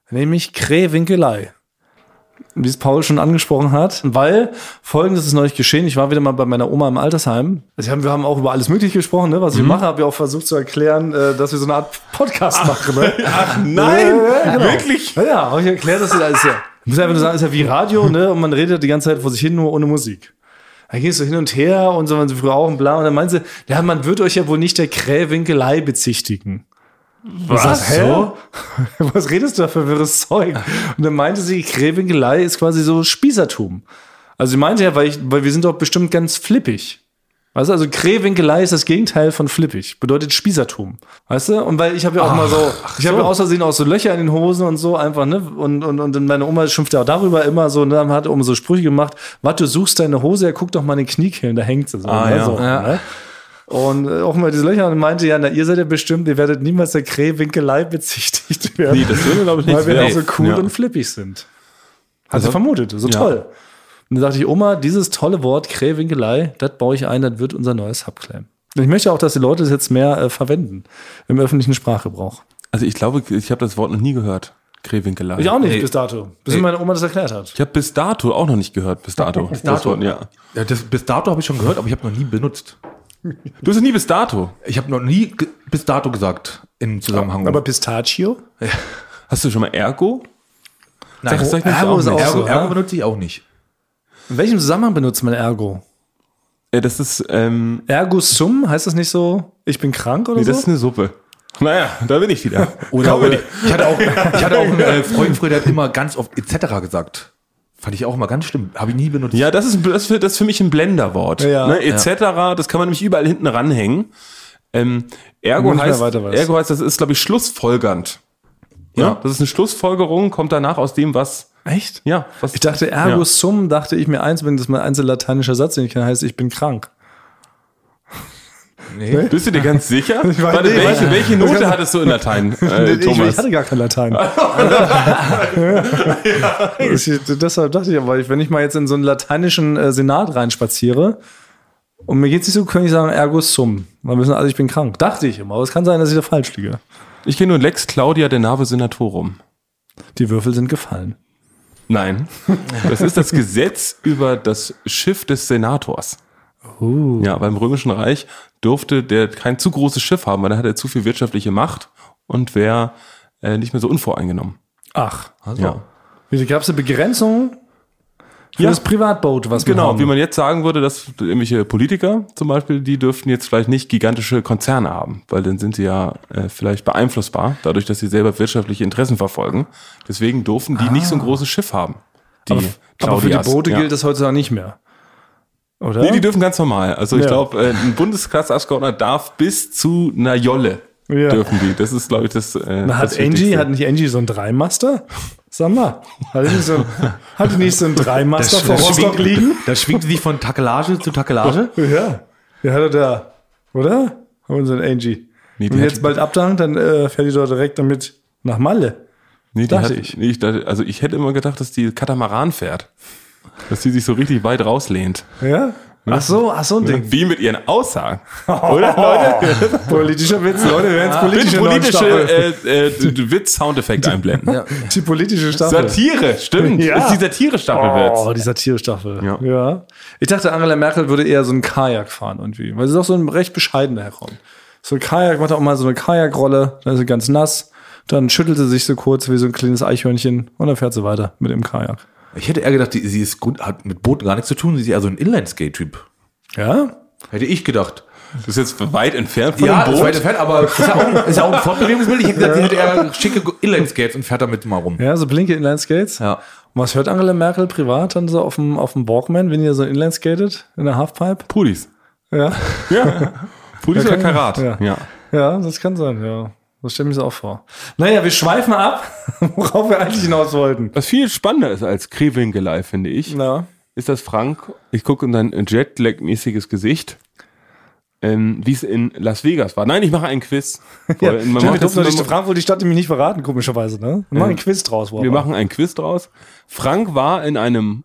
Nämlich Krähwinkelei. Wie es Paul schon angesprochen hat. Weil folgendes ist neulich geschehen. Ich war wieder mal bei meiner Oma im Altersheim. Also wir haben, wir haben auch über alles Mögliche gesprochen, ne? was ich mache. Habe ja auch versucht zu erklären, äh, dass wir so eine Art Podcast machen. Ne? Ach nein, Ja, genau. wirklich? Ja, ja, habe ich erklärt, dass das alles ja. Ich muss einfach nur sagen, es ist ja wie Radio, ne? Und man redet die ganze Zeit vor sich hin, nur ohne Musik. Dann gehst du hin und her und so, man so früher auch und bla. Und dann meinte sie, ja, man wird euch ja wohl nicht der Krähwinkelei bezichtigen. Was? So? Was redest du da für wirres Zeug? Und dann meinte sie, Krähwinkelei ist quasi so Spießertum. Also sie meinte ja, weil, ich, weil wir sind doch bestimmt ganz flippig. Weißt du, also Krehwinkelei ist das Gegenteil von flippig. Bedeutet Spießertum. Weißt du? Und weil ich habe ja auch mal so, ich habe ja aus Versehen auch so Löcher in den Hosen und so einfach, ne? Und, und, und meine Oma schimpft ja auch darüber immer so, ne? Dann hat Oma so Sprüche gemacht, was, du suchst deine Hose, ja, guck doch mal in den Kniekehlen, da hängt sie so. Ah, ne? ja. so Ja. Ne? Und äh, auch mal diese Löcher und meinte, ja, na, ihr seid ja bestimmt, ihr werdet niemals der Krehwinkelei bezichtigt werden. Nee, das würde, glaube ich, nicht weil wir auch so cool Ja. und flippig sind. Hat sie Also- vermutet, so Ja. toll. Und dann dachte ich, Oma, dieses tolle Wort Krähwinkelei, das baue ich ein, das wird unser neues Subclaim. Und ich möchte auch, dass die Leute das jetzt mehr äh, verwenden im öffentlichen Sprachgebrauch. Also ich glaube, ich habe das Wort noch nie gehört. Krehwinkelei. Ich auch nicht Nee. bis dato, bis mir meine Oma das erklärt hat. Ich habe bis dato auch noch nicht gehört. Bis dato. Bis dato? ja. Ja, das, bis dato habe ich schon gehört, aber ich habe noch nie benutzt. Du hast es nie bis dato. Ich habe noch nie bis dato gesagt im Zusammenhang. Aber Pistachio? Hast du schon mal Ergo? Nein, Sag- sag ich Ergo auch ist nicht. auch Ergo, so, Ergo ja? benutze ich auch nicht. In welchem Zusammenhang benutzt man Ergo? Äh, das ist, ähm, Ergo sum, heißt das nicht so, ich bin krank oder nee, das so? ist eine Suppe. Naja, da bin ich wieder. Oder ich hatte auch, ich hatte auch einen äh, Freund früher, der hat immer ganz oft etc. gesagt. Fand ich auch immer ganz schlimm. Habe ich nie benutzt. Ja, das ist, das ist, für mich ein Blenderwort. Ja. ne, etc. Das kann man nämlich überall hinten ranhängen. Ähm, Ergo, heißt. Ergo heißt, das ist, glaube ich, schlussfolgernd. Ja. Ja. Das ist eine Schlussfolgerung, kommt danach aus dem, was. Echt? Ja, was. Ich dachte, Ergo Ja. sum, dachte ich mir eins, wenn das mal ein lateinischer Satz, den ich kann, heißt, ich bin krank. Nee. Bist du dir ganz sicher? weiß Warte, nicht, welche, weiß- welche Note hattest du in Latein, äh, ich, ich Thomas? hatte gar kein Latein. ich, deshalb dachte ich aber, wenn ich mal jetzt in so einen lateinischen äh, Senat reinspaziere und mir geht's nicht so, kann ich sagen, ergo sum. Dann müssen alle, ich bin krank. Dachte ich immer, aber es kann sein, dass ich da falsch liege. Ich kenne nur Lex Claudia de Nave Senatorum. Die Würfel sind gefallen. Nein. Das ist das Gesetz über das Schiff des Senators. Ja, beim Römischen Reich durfte der kein zu großes Schiff haben, weil dann hat er zu viel wirtschaftliche Macht und wäre äh, nicht mehr so unvoreingenommen. Ach, Also. Ja. wie gab es eine Begrenzung für Ja. das Privatboot, was Genau, wie man jetzt sagen würde, dass irgendwelche Politiker zum Beispiel, die dürften jetzt vielleicht nicht gigantische Konzerne haben, weil dann sind sie ja äh, vielleicht beeinflussbar, dadurch, dass sie selber wirtschaftliche Interessen verfolgen. Deswegen durften die nicht so ein großes Schiff haben. Die aber, aber für die. Boote Ja. gilt das heutzutage nicht mehr. Oder? Nee, die dürfen ganz normal. Also ich Ja. glaube, äh, ein Bundesklassabgeordneter darf bis zu einer Jolle Ja. dürfen die. Das ist, glaube ich, das. Äh, Na, das hat Angie, hat nicht Angie so einen Dreimaster? Sag mal, hat die nicht so, hat die nicht so einen Dreimaster vor Rostock liegen? Da schwingt sie von Takelage zu Takelage. Ja. Ja, hat er da. Oder? Haben wir so einen Angie. Nee, Wenn hat- jetzt bald abdankt, dann äh, fährt die doch direkt damit nach Malle. nee, die dachte hat, ich. Nee, ich dachte, also ich hätte immer gedacht, dass die Katamaran fährt. Dass die sich so richtig weit rauslehnt. Ja? Ach so, ach so ein Ding. Wie mit ihren Aussagen. Oder, Leute? Politischer Witz, Leute, wir werden politische, politische äh, äh, Witz-Soundeffekt einblenden. Ja. Die politische Staffel. Satire, stimmt. Ja. Das ist die Satire-Staffel Oh, die Satire-Staffel. Ja. Ja. Ich dachte, Angela Merkel würde eher so einen Kajak fahren irgendwie. Weil sie ist auch so ein recht bescheidener Herr So ein Kajak, macht auch mal so eine Kajakrolle, dann ist sie ganz nass. Dann schüttelt sie sich so kurz wie so ein kleines Eichhörnchen und dann fährt sie weiter mit dem Kajak. Ich hätte eher gedacht, die, sie ist gut, hat mit Booten gar nichts zu tun. Sie ist eher so ein Inline-Skate-Typ. Ja? Hätte ich gedacht. Das ist jetzt weit entfernt von ja, dem Boot. war der Fan, aber ist ja auch, ist ja auch ein Fortbewegungsmittel. Ich hätte gedacht, sie hätte eher schicke Inline-Skates und fährt damit mal rum. Ja, so blinke Inline-Skates. Ja. Und was hört Angela Merkel privat dann so auf dem, auf dem Walkman, wenn ihr so Inline skatet in der Halfpipe? Pudis. Ja. Ja. Pudis Ja, oder Karat. ja. ja. Ja, das kann sein, ja. Das stelle ich mir so auch vor. Naja, wir schweifen ab, worauf wir eigentlich hinaus wollten. Was viel spannender ist als Krewinkelei, finde ich, Na. ist das Frank, ich gucke in dein Jetlag-mäßiges Gesicht, ähm, wie es in Las Vegas war. Nein, ich mache einen Quiz. Ja, man stimmt, macht Frankfurt, die Stadt, die mich nicht verraten, komischerweise, ne? Wir machen einen Quiz draus, wir machen einen Quiz draus. Frank war in einem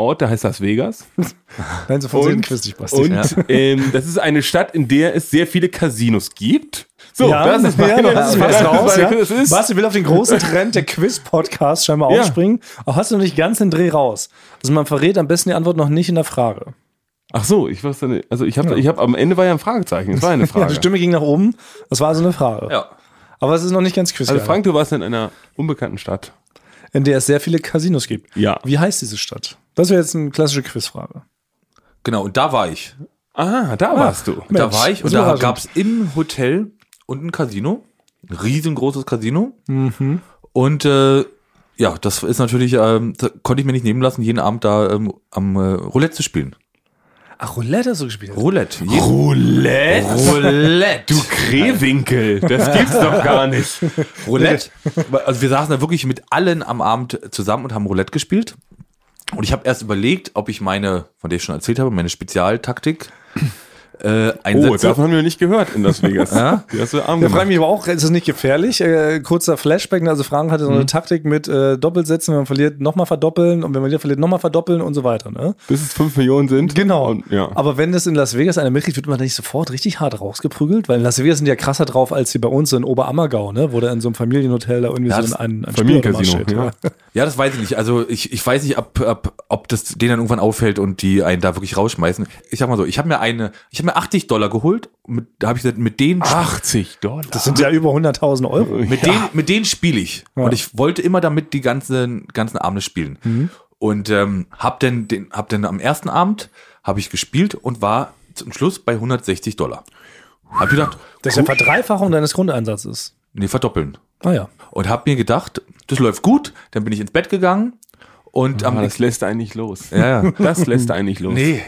Ort, der heißt Las Vegas. Nein, sofort einen Quiz nicht, Basti. Und ähm, das ist eine Stadt, in der es sehr viele Casinos gibt. So, ja, das ist ja, meine, das ist das fast ist raus, ja. das ist- Basti will auf den großen Trend der Quiz-Podcast scheinbar Ja. aufspringen, aber hast du noch nicht ganz den Dreh raus. Also man verrät am besten die Antwort noch nicht in der Frage. Ach so, ich weiß nicht. Also ich habe, ich habe am Ende war ja ein Fragezeichen. Es war eine Ja, Frage. die Stimme ging nach oben, das war also eine Frage. Ja. Aber es ist noch nicht ganz Quiz. also Frank, du warst in einer unbekannten Stadt. in der es sehr viele Casinos gibt. Ja. Wie heißt diese Stadt? Das wäre jetzt eine klassische Quizfrage. Genau, und da war ich. Ah, da warst du. da Mensch, war ich und da gab es im Hotel und ein Casino. Ein riesengroßes Casino. Und äh, ja, das ist natürlich, ähm, da konnte ich mir nicht nehmen lassen, jeden Abend da ähm, am äh, Roulette zu spielen. Ach, Roulette hast du gespielt. Roulette. Je- Roulette? Roulette. Du Krewinkel, das gibt's doch gar nicht. Roulette. Also wir saßen da wirklich mit allen am Abend zusammen und haben Roulette gespielt. Und ich habe erst überlegt, ob ich meine, von der ich schon erzählt habe, meine Spezialtaktik äh, Oh, einsetze. davon haben wir nicht gehört in Las Vegas. Ja? Die hast du arm Da frage ich mich aber auch, ist das nicht gefährlich? Äh, kurzer Flashback, also Frank hatte so eine Taktik mit äh, Doppelsätzen, wenn man verliert, nochmal verdoppeln und wenn man wieder verliert, nochmal verdoppeln und so weiter. Ne? Bis es 5 Millionen sind. Genau. Und, ja. Aber wenn das in Las Vegas einer mitkriegt, wird man da nicht sofort richtig hart rausgeprügelt? Weil in Las Vegas sind die ja krasser drauf als hier bei uns in Oberammergau, ne? Wo da in so einem Familienhotel da irgendwie Ja, so ein, ein Familiencasino, ja. Ja, das weiß ich nicht. Also ich, ich weiß nicht, ob, ob, ob das denen dann irgendwann auffällt und die einen da wirklich rausschmeißen. Ich sag mal so, ich habe mir eine, ich habe mir 80 Dollar geholt. Mit, da habe ich gesagt, mit denen, 80 Dollar. Das sind ja über 100.000 Euro. mit denen, mit denen spiele ich. Und ich wollte immer damit die ganzen, ganzen Abende spielen. Und ähm, hab dann den, hab dann am ersten Abend habe ich gespielt und war zum Schluss bei 160 Dollar. Hab gedacht, Das ist ja Verdreifachung deines Grundeinsatzes. nee, verdoppeln. Ah ja. Und hab mir gedacht, das läuft gut. Dann bin ich ins Bett gegangen und am Aber das lässt einen nicht los. ja, ja. Das lässt einen nicht los. Nee,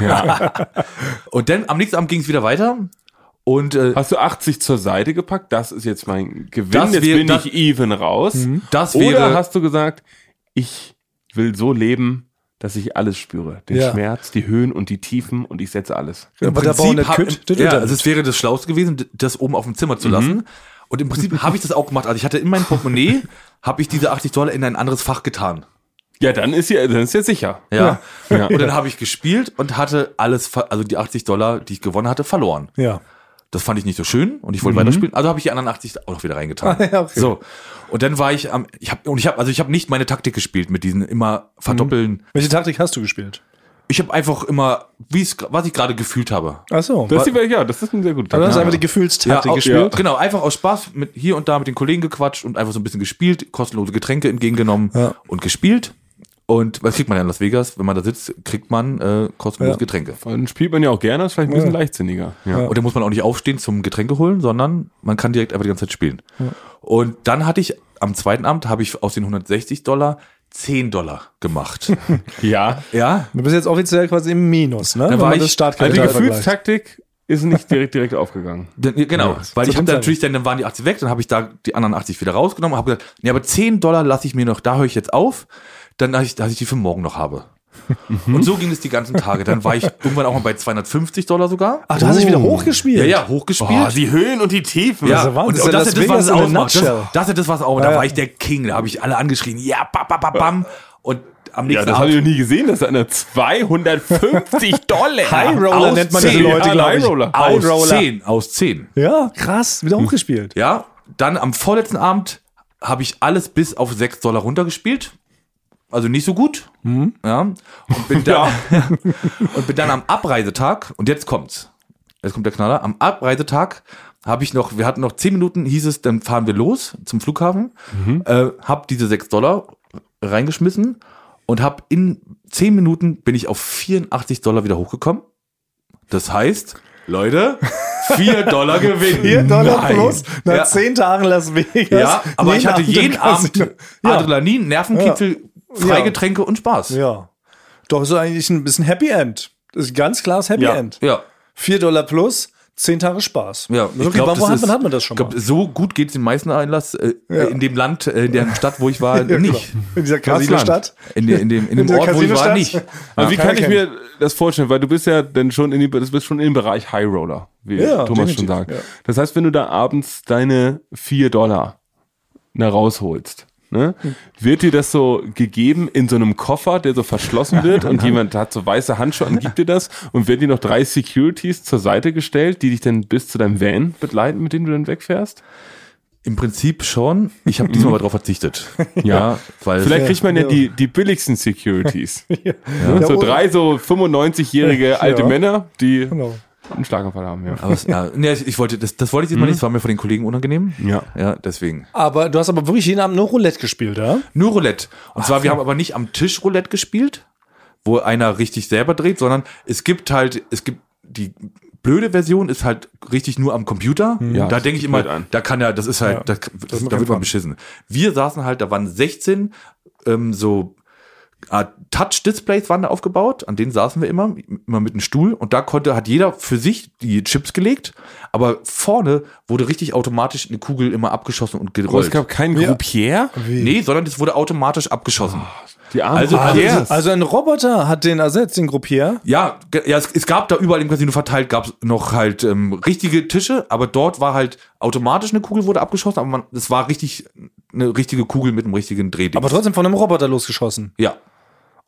ja. und dann am nächsten Abend ging es wieder weiter. Und äh, Hast du 80 zur Seite gepackt? Das ist jetzt mein Gewinn. Das jetzt wär- bin das- ich even raus. das Oder wäre. hast du gesagt, ich will so leben, dass ich alles spüre. Den Ja. Schmerz, die Höhen und die Tiefen und ich setze alles. Im Prinzip, hab, ja, Tüte also es wäre das Schlauste gewesen, das oben auf dem Zimmer zu lassen. Und im Prinzip habe ich das auch gemacht. Also ich hatte in meinem Portemonnaie, habe ich diese 80 Dollar in ein anderes Fach getan. Ja, dann ist ja, dann ist ja sicher. Ja. Ja. Und dann habe ich gespielt und hatte alles, also die 80 Dollar, die ich gewonnen hatte, verloren. Ja. Das fand ich nicht so schön und ich wollte weiterspielen. Also habe ich die anderen 80 auch noch wieder reingetan. Ah, ja, okay. So. Und dann war ich am, ich habe und ich habe also ich habe nicht meine Taktik gespielt mit diesen immer verdoppeln. Welche Taktik hast du gespielt? Ich habe einfach immer, wie es, was ich gerade gefühlt habe. Ach so. Das ist die, ja, das ist ein sehr guter Also hast du Tag. einfach die Gefühlstaktik au- gespielt? Genau, einfach aus Spaß mit hier und da mit den Kollegen gequatscht und einfach so ein bisschen gespielt, kostenlose Getränke entgegengenommen Ja. und gespielt. Und was kriegt man ja in Las Vegas? Wenn man da sitzt, kriegt man äh, kostenlose Ja. Getränke. Dann spielt man ja auch gerne, ist vielleicht ein bisschen Ja. leichtsinniger. Ja. Und dann muss man auch nicht aufstehen zum Getränke holen, sondern man kann direkt einfach die ganze Zeit spielen. Und dann hatte ich am zweiten Abend habe ich aus den 160 Dollar 10 Dollar gemacht. ja. ja, Du bist jetzt offiziell quasi im Minus, ne? Da Wenn war ich- das Also die. Gefühlstaktik ist nicht direkt, direkt aufgegangen. Dann, genau, Ja, weil ich habe dann natürlich dann, dann waren die 80 weg, dann habe ich da die anderen 80 wieder rausgenommen und habe gesagt, nee, aber 10 Dollar lasse ich mir noch, da höre ich jetzt auf, dann dass ich, dass ich die für morgen noch habe. und so ging es die ganzen Tage. Dann war ich irgendwann auch mal bei 250 Dollar sogar. Ach, du hast dich wieder hochgespielt. Ja, ja, hochgespielt. Boah, die Höhen und die Tiefen. Ja, Das ja und, und Das das ist ja das, was es ausmacht. Das, das ist das, was auch. Ja, Da ja. war ich der King. Da habe ich alle angeschrien. Ja, bam, bam, bam, bam. Und am Ja, nächsten das habe ich noch nie gesehen, dass einer 250 Dollar. High Roller Aus nennt man diese zehn. Leute, Ja, glaube High ich. Roller. High Aus Roller. 10. Aus 10. Ja, krass, wieder hochgespielt. Ja, dann am vorletzten Abend habe ich alles bis auf 6 Dollar runtergespielt. Also nicht so gut. Ja. Und bin, dann, und bin dann am Abreisetag, und jetzt kommt's. Jetzt kommt der Knaller. Am Abreisetag habe ich noch, wir hatten noch 10 Minuten, hieß es, dann fahren wir los zum Flughafen. Äh, hab diese 6 Dollar reingeschmissen und hab in 10 Minuten bin ich auf 84 Dollar wieder hochgekommen. Das heißt, Leute, 4 Dollar Gewinn. 4 Dollar Nein. plus nach Ja. 10 Tagen Las Vegas. Ja, aber ich hatte jeden Abend. Ja. Adrenalin, Nervenkitzel, Freigetränke und Spaß. Ja. ja. Doch, ist eigentlich ein bisschen Happy End. Das ist ganz klares Happy Ja. End. Ja. 4 Dollar plus, 10 Tage Spaß. Ja, Wirklich, glaub, wo das hat ist- man, hat man das schon Ich glaube, mal? so gut geht es den meisten Einlass äh, Ja. in dem Land, äh, in der Stadt, wo ich war, Ja, genau. nicht. In dieser Casino-Stadt. In, in dem, in dem der Ort, wo ich war, nicht. Aber wie kann ich ich mir das vorstellen? Weil du bist ja dann schon in die, du bist schon im Bereich High Roller, wie Ja, Thomas definitiv, schon sagt. ja. Das heißt, wenn du da abends deine 4 Dollar na, rausholst, ne, wird dir das so gegeben in so einem Koffer, der so verschlossen wird und jemand hat so weiße Handschuhe und gibt dir das und werden dir noch drei Securities zur Seite gestellt, die dich dann bis zu deinem Van begleiten, mit dem du dann wegfährst? Im Prinzip schon. Ich habe diesmal aber darauf verzichtet. Ja, weil Vielleicht kriegt man ja, ja. die, die billigsten Securities. Ja. Ne? So Ja, drei so 95-jährige alte Ja. Männer, die Genau. Einen Schlaganfall haben, ja. aber es, ja, nee, ich wollte, das, das wollte ich diesmal nicht, das war mir von den Kollegen unangenehm. Ja. Ja, deswegen. Aber du hast aber wirklich jeden Abend nur Roulette gespielt, ja? Nur Roulette. Und zwar, wir haben aber nicht am Tisch Roulette gespielt, wo einer richtig selber dreht, sondern es gibt halt, es gibt die blöde Version ist halt richtig nur am Computer. Ja, da das denke ich immer, an. da kann ja, das ist halt, Ja, da, das, macht da wird man beschissen. Wir saßen halt, da waren 16 ähm, so Touch-Displays waren da aufgebaut, an denen saßen wir immer, immer mit einem Stuhl und da konnte, hat jeder für sich die Chips gelegt, aber vorne wurde richtig automatisch eine Kugel immer abgeschossen und Aber gerollt. es gab keinen Groupier. nee, sondern es wurde automatisch abgeschossen. Die armen Also- Groupiers. Also ein Roboter hat den ersetzt, den Gruppier. Ja, ja es, es gab da überall im Casino verteilt, gab es noch halt ähm, richtige Tische, aber dort war halt automatisch eine Kugel wurde abgeschossen, aber man, es war richtig eine richtige Kugel mit einem richtigen Drehding. Aber trotzdem von einem Roboter losgeschossen. ja,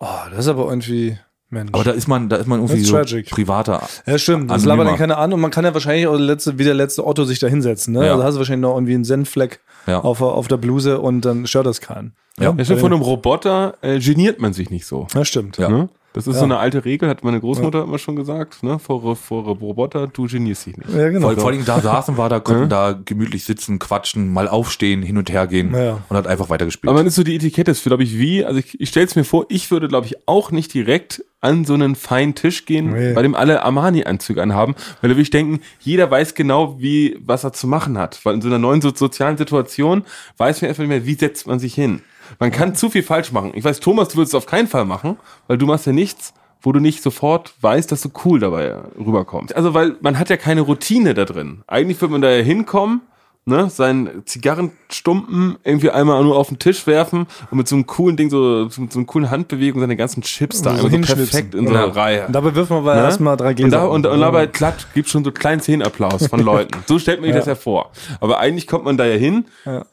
Oh, das ist aber irgendwie, Mensch. aber da ist man, da ist man irgendwie so tragic. privater. ja, stimmt. Das labert dann keiner an und man kann ja wahrscheinlich auch letzte, wie der letzte Otto sich da hinsetzen. Ne? Ja. Also hast du wahrscheinlich noch irgendwie einen Senfleck Ja. auf, auf der Bluse und dann stört das keinen. Ja. Ja, von einem Roboter äh, geniert man sich nicht so. Ja, stimmt. Ja. Ne? Das ist so eine alte Regel, hat meine Großmutter immer schon gesagt. Ne? Vor, vor Roboter, du genierst dich nicht. Ja, genau. Vor, vor allem da saßen wir, da konnten da gemütlich sitzen, quatschen, mal aufstehen, hin und her gehen Ja. und hat einfach weitergespielt. Aber man ist so die Etikette, ist glaube ich wie, also ich, ich stelle es mir vor, ich würde glaube ich auch nicht direkt an so einen feinen Tisch gehen, Nee. bei dem alle Armani-Anzüge anhaben, weil da würde ich denken, jeder weiß genau, wie, was er zu machen hat. Weil in so einer neuen so sozialen Situation weiß man einfach nicht mehr, wie setzt man sich hin. Man kann zu viel falsch machen. Ich weiß, Thomas, du würdest es auf keinen Fall machen, weil du machst ja nichts, wo du nicht sofort weißt, dass du cool dabei rüberkommst. Also, weil man hat ja keine Routine da drin. Eigentlich würde man da ja hinkommen, ne, seinen Zigarrenstumpen irgendwie einmal nur auf den Tisch werfen und mit so einem coolen Ding, so, so, so einer coolen Handbewegung seine ganzen Chips da So einmal so perfekt in so Ja. einer Reihe. Und dabei wirft man aber Ne? erstmal drei Gläser. und, da, und, und dabei klatscht, gibt schon so kleinen Zehn-Applaus von Leuten. So stellt man sich das ja vor. Aber eigentlich kommt man da ja hin,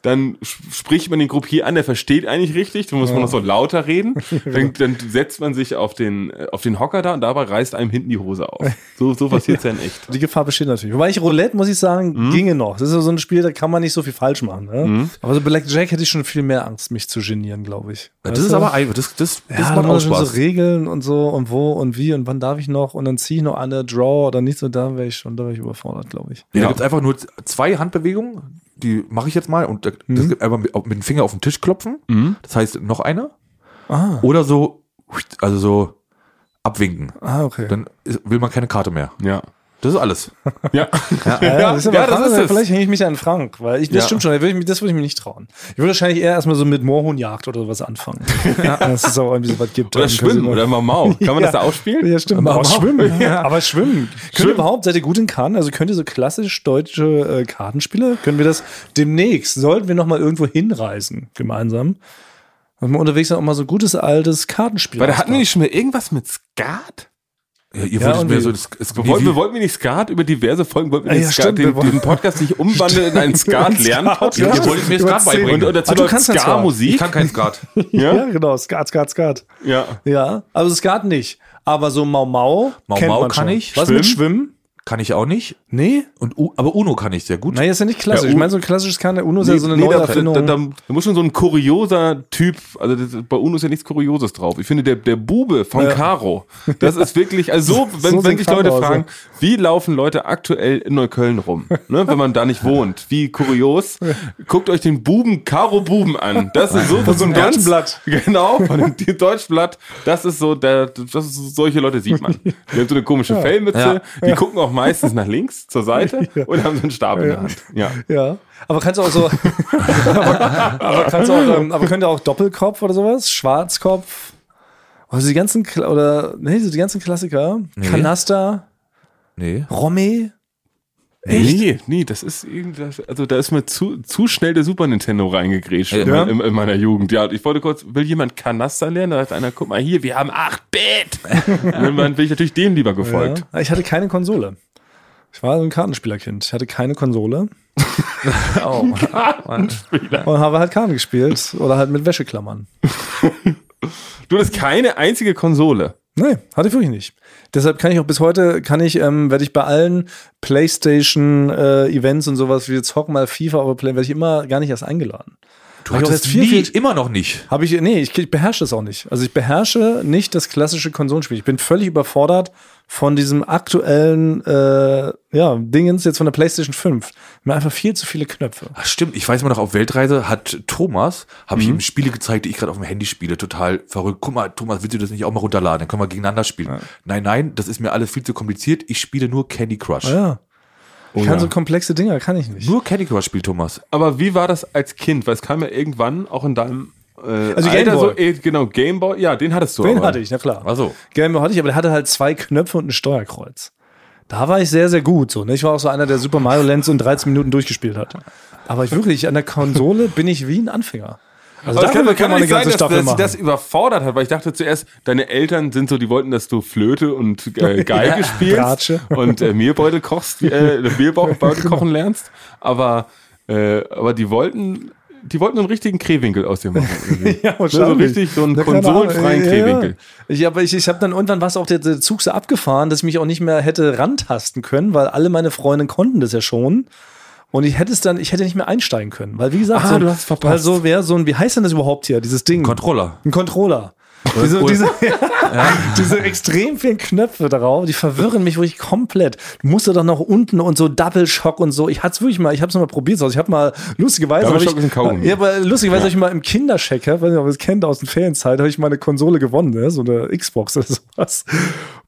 dann sp- spricht man den Gruppier an, der versteht eigentlich richtig, dann muss man noch so lauter reden. Dann, dann setzt man sich auf den, äh, auf den Hocker da und dabei reißt einem hinten die Hose auf. So, so passiert's ja in echt. Die Gefahr besteht natürlich. Wobei ich Roulette, muss ich sagen, Mhm. ginge noch. Das ist ja so ein Spiel, da kann man nicht so viel falsch machen. Ne? Aber so Blackjack hätte ich schon viel mehr Angst, mich zu genieren, glaube ich. das Weißt ist du? aber einfach, das, das, das ja, macht auch muss man so Spaß. Regeln und so und wo und wie und wann darf ich noch und dann ziehe ich noch eine Draw oder nicht so, da wäre ich schon, da wäre ich überfordert, glaube ich. Nee, Ja. Da gibt's einfach nur zwei Handbewegungen, die mache ich jetzt mal und da- Mhm. das gibt einfach mit, mit dem Finger auf den Tisch klopfen. Das heißt, noch eine. Ah, Oder so, also so abwinken. ah okay. Dann ist, will man keine Karte mehr. Ja. Das ist alles. Ja. Ja, das ist aber ja, das ist es. Vielleicht hänge ich mich an Frank, weil ich, das Ja. stimmt schon, das würde ich, das würde ich mir nicht trauen. Ich würde wahrscheinlich eher erstmal so mit Moorhuhnjagd oder sowas anfangen. ja, dass es auch irgendwie so was gibt. Oder im Schwimmen oder Mau. Kann man das da ausspielen? Ja, stimmt. Mau Aber Mau. schwimmen. Ja. Aber schwimmen. Könnt ihr überhaupt, seid ihr gut in Karten? Also könnt ihr so klassisch deutsche äh, Kartenspiele? Können wir das demnächst, sollten wir nochmal irgendwo hinreisen, gemeinsam? Dass wir unterwegs dann auch mal so ein gutes altes Kartenspiel Weil da hatten wir nicht schon mal irgendwas mit Skat? Ja, ihr Ja, wolltet und mir so das, es, Wir wollten, wie- wir wollten nicht Skat über diverse Folgen, wollten wir ja, Skat, stimmt, den, wir den Podcast nicht umwandeln in einen Skat Lernpodcast. Ja, ihr wolltet mir Skat beibringen. Und dazu Ah, du läuft Skat. ich Ska-Musik. kann kein Skat. Ja? Ja? genau. Skat, Skat, Skat. Ja. Ja, also Skat nicht. Aber so Mau Mau, Mau Mau kann schon. ich. Was mit Schwimmen? Kann ich auch nicht. Nee? Und, U- aber Uno kann ich sehr gut. Nein, ist ja nicht klassisch. Ja, ich meine, so ein klassisches Karten, Uno ist ja so eine Nee, neue da. Da, da, da muss schon so ein kurioser Typ, also das, bei UNO ist ja nichts Kurioses drauf. Ich finde, der, der Bube von Ja. Caro, das ist wirklich, also so, wenn, So wenn sich Leute fragen, wie laufen Leute aktuell in Neukölln rum, ne, wenn man da nicht wohnt, wie kurios, guckt euch den Buben Caro Buben an. Das ist so, Von so einem ganz- Blatt. Genau, von dem Deutschblatt. Das ist so, der, das ist, solche Leute sieht man. Die haben so eine komische Fellmütze, die gucken auch meistens nach links, zur Seite und haben so einen Stab in der Hand. Ja. Ja, aber kannst du auch so. aber, aber kannst du auch, ähm, aber könnt ihr auch Doppelkopf oder sowas? Schwarzkopf? Also die ganzen, Kla- oder, nee, so die ganzen Klassiker. Nee. Kanaster, Nee. Romme. Nee, nee, das ist irgendwas, also da ist mir zu, zu schnell der Super Nintendo reingegrätscht in, Ja. in, in meiner Jugend. Ja, ich wollte kurz, will jemand Kanaster lernen? Da hat einer, guck mal hier, wir haben 8-Bit. Und dann bin ich natürlich dem lieber gefolgt. Ja. Ich hatte keine Konsole. Ich war so ein Kartenspielerkind. Ich hatte keine Konsole Oh. und habe halt Karten gespielt oder halt mit Wäscheklammern. Du hast keine einzige Konsole. Nee, hatte ich wirklich nicht. Deshalb kann ich auch bis heute, kann ich, ähm, werde ich bei allen Playstation-Events und sowas wie jetzt Hock mal FIFA oder Play, werde ich immer gar nicht erst eingeladen. Du hattest jetzt viel, viel- immer noch nicht. Habe ich, nee, ich, ich beherrsche das auch nicht. Also ich beherrsche nicht das klassische Konsolenspiel. Ich bin völlig überfordert von diesem aktuellen, äh, ja, Dingens jetzt von der PlayStation 5. Mir einfach viel zu viele Knöpfe. Ach, stimmt, ich weiß mal noch, auf Weltreise hat Thomas, habe Mhm. ich ihm Spiele gezeigt, die ich gerade auf dem Handy spiele, total verrückt. Guck mal, Thomas, willst du das nicht auch mal runterladen? Dann können wir gegeneinander spielen. Nein, nein, das ist mir alles viel zu kompliziert. Ich spiele nur Candy Crush. Ja. Ich kann ja. so komplexe Dinger, kann ich nicht. Nur Candy Crush spielt Thomas. Aber wie war das als Kind? Weil es kam ja irgendwann auch in deinem äh, Also Gameboy. so, äh, genau, Gameboy, ja, den hattest du Den aber. hatte ich, na klar. Also, Game Boy hatte ich, aber der hatte halt zwei Knöpfe und ein Steuerkreuz. Da war ich sehr, sehr gut. So, ne? Ich war auch so einer, der Super Mario Land so in 13 Minuten durchgespielt hat. Aber ich wirklich, an der Konsole bin ich wie ein Anfänger. Also es kann, kann man nicht sein, dass, dass sie machen. das überfordert hat, weil ich dachte zuerst, deine Eltern sind so, die wollten, dass du Flöte und äh, Geige spielst Bratsche. und äh, Mehlbeutel kochst, äh, Mehlbeutel kochen lernst, aber, äh, aber die wollten, die wollten einen richtigen Krehwinkel aus dir machen. Ja, Ne, so wahrscheinlich. richtig so einen Na, konsolenfreien. Ja, Krehwinkel. Ich, aber ich, ich habe dann irgendwann was auch der, der Zug so abgefahren, dass ich mich auch nicht mehr hätte rantasten können, weil alle meine Freunde konnten das ja schon. Und ich hätte es dann, ich hätte nicht mehr einsteigen können. Weil, wie gesagt, Ah, so, du hast verpasst. Weil so, wer so ein, wie heißt denn das überhaupt hier, dieses Ding? Controller. Ein Controller. Diese, cool. diese, diese extrem vielen Knöpfe darauf, die verwirren mich wirklich komplett. Du musst ja doch noch unten und so Double Shock und so. Ich hatte es wirklich mal, ich habe es mal probiert. Also ich habe mal lustigerweise. Double Shock ist ein Kaugummi. Ja, aber lustigerweise habe ich mal im Kinderchecker, weiß nicht, ob ihr es kennt aus den Ferienzeit, habe ich mal eine Konsole gewonnen, ne? so eine Xbox oder sowas.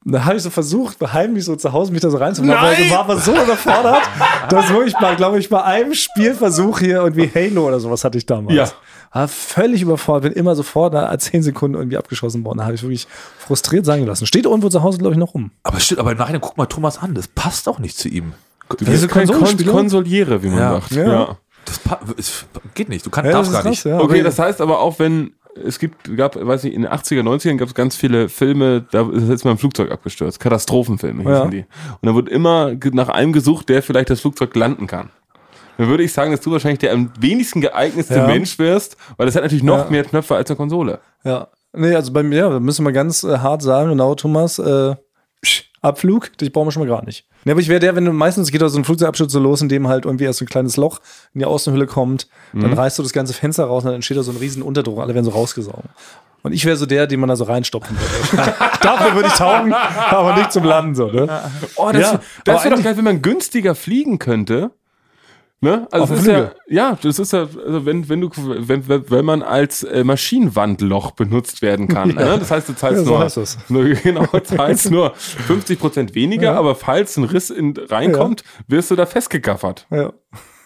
Und da habe ich so versucht, heimlich so zu Hause mich da so reinzumachen, aber ich war aber so überfordert, dass wirklich mal, glaube ich, bei einem Spielversuch hier irgendwie Halo oder sowas hatte ich damals. Ja. War völlig überfordert, bin immer sofort nach 10 Sekunden irgendwie abgeschossen worden. Da habe ich wirklich frustriert sein gelassen. Steht irgendwo zu Hause, glaube ich, noch rum. Aber stimmt, aber im Nachhinein guck mal Thomas an, das passt auch nicht zu ihm. Du bist kein Kon? Konsoliere, wie man Ja. sagt. Ja. ja. Das es geht nicht, du kannst, Ja, darfst das gar ist nicht. krass, ja. Okay, das heißt aber auch, wenn es gibt, gab, weiß nicht, in den 80er, 90ern gab es ganz viele Filme, da ist jetzt mal ein Flugzeug abgestürzt. Katastrophenfilme hießen Ja. die. Und da wird immer nach einem gesucht, der vielleicht das Flugzeug landen kann. Dann würde ich sagen, dass du wahrscheinlich der am wenigsten geeignetste Ja. Mensch wirst, weil das hat natürlich noch Ja. mehr Knöpfe als eine Konsole. Ja. Nee, also bei mir, da müssen wir ganz äh, hart sagen, genau, Thomas, äh, psch, Abflug, dich brauchen wir schon mal gar nicht. Nee, aber ich wäre der, wenn du meistens geht aus so ein Flugzeugabschutz so los, in dem halt irgendwie erst so ein kleines Loch in die Außenhülle kommt, dann reißt du das ganze Fenster raus und dann entsteht da so ein riesen Unterdruck, alle werden so rausgesaugt. Und ich wäre so der, den man da so reinstopfen würde. Dafür würde ich taugen, aber nicht zum Landen so, ne? Oh, das, Ja, das wäre doch geil, wenn man günstiger fliegen könnte. Ne? Also ist ja, ja, das ist ja, also wenn, wenn du, wenn, wenn man als äh, Maschinenwandloch benutzt werden kann. Ne? Das heißt, du zahlst Ja, so nur, heißt nur, genau, zahlst nur 50 Prozent weniger, aber falls ein Riss in, reinkommt, wirst du da festgegaffert. Ja.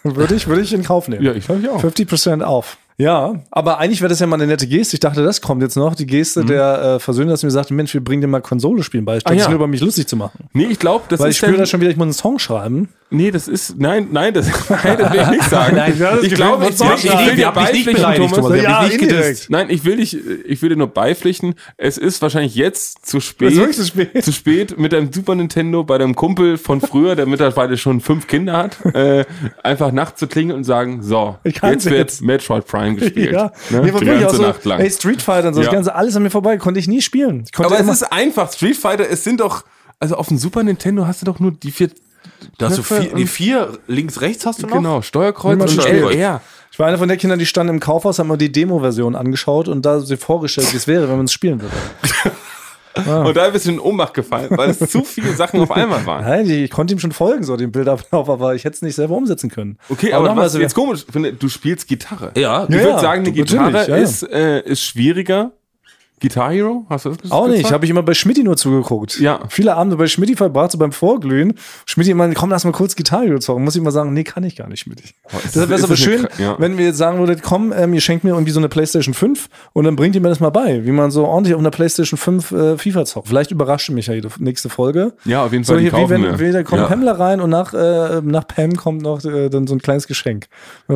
Würde ich, würde ich in Kauf nehmen. Ja, ich glaube ich auch. 50% auf. Ja, aber eigentlich wäre das ja mal eine nette Geste. Ich dachte, das kommt jetzt noch. Die Geste der äh, Versöhner, dass mir sagte, Mensch, wir bringen dir mal Konsole spielen bei. Statt Ah, ja. nur über mich lustig zu machen. Nee, ich glaube, das Weil ich ist spüre dann- da schon wieder, ich muss einen Song schreiben. Nee, das ist, nein, nein, das, nein, das will ich nicht sagen. Nein, das ich glaube, ich, ich, ich ich will dir beipflichten, Thomas. Thomas. Ja, nicht gedisst. Nein, ich will dich, ich will dir nur beipflichten. Es ist wahrscheinlich jetzt zu spät. Es zu spät. Zu spät mit deinem Super Nintendo bei deinem Kumpel von früher, der mittlerweile schon fünf Kinder hat, äh, einfach nachts zu klingeln und sagen, so, Ich kann's jetzt wird jetzt. Metroid Prime gespielt. Ja, ne? nee, Die wirklich auch ganze so, Nacht lang. ey, Street Fighter und so, Ja. das Ganze alles an mir vorbei, konnte ich nie spielen. Ich Aber es ist einfach, Street Fighter, es sind doch, also auf dem Super Nintendo hast du doch nur die vier, Da hast du vier, die vier links, rechts hast du noch? genau, Steuerkreuz und. LR. ich war einer von den Kindern, die standen im Kaufhaus, haben mir die Demo-Version angeschaut und da sich vorgestellt, wie es wäre, wenn man es spielen würde. Und da bist du in Ohnmacht gefallen, weil es zu viele Sachen auf einmal waren. Nein, ich, ich konnte ihm schon folgen, so dem Bildablauf, aber ich hätte es nicht selber umsetzen können. Okay, aber, nochmal, was also, jetzt komisch, finde, du spielst Gitarre. Ja, Ich Ja, würde sagen, eine Gitarre ja, ja. Ist, äh, ist schwieriger. Guitar Hero, hast du das Auch nicht, habe ich immer bei Schmidti nur zugeguckt. Ja. Viele Abende bei Schmidti verbracht, so beim Vorglühen. Schmidti immer, komm, lass mal kurz Gitarre zocken. Muss ich immer sagen, nee, kann ich gar nicht, Schmidti. ist- Deshalb wäre es aber eine schön, ja. wenn wir jetzt sagen würdet, komm, ähm, ihr schenkt mir irgendwie so eine Playstation 5 und dann bringt ihr mir das mal bei, wie man so ordentlich auf einer Playstation 5 äh, FIFA zockt. Vielleicht überrascht mich ja jede nächste Folge. Ja, auf jeden So Fall, die hier, wie wenn, wir. wie, da kommt Ja. Pamela rein und nach, äh, nach Pam kommt noch äh, dann so ein kleines Geschenk.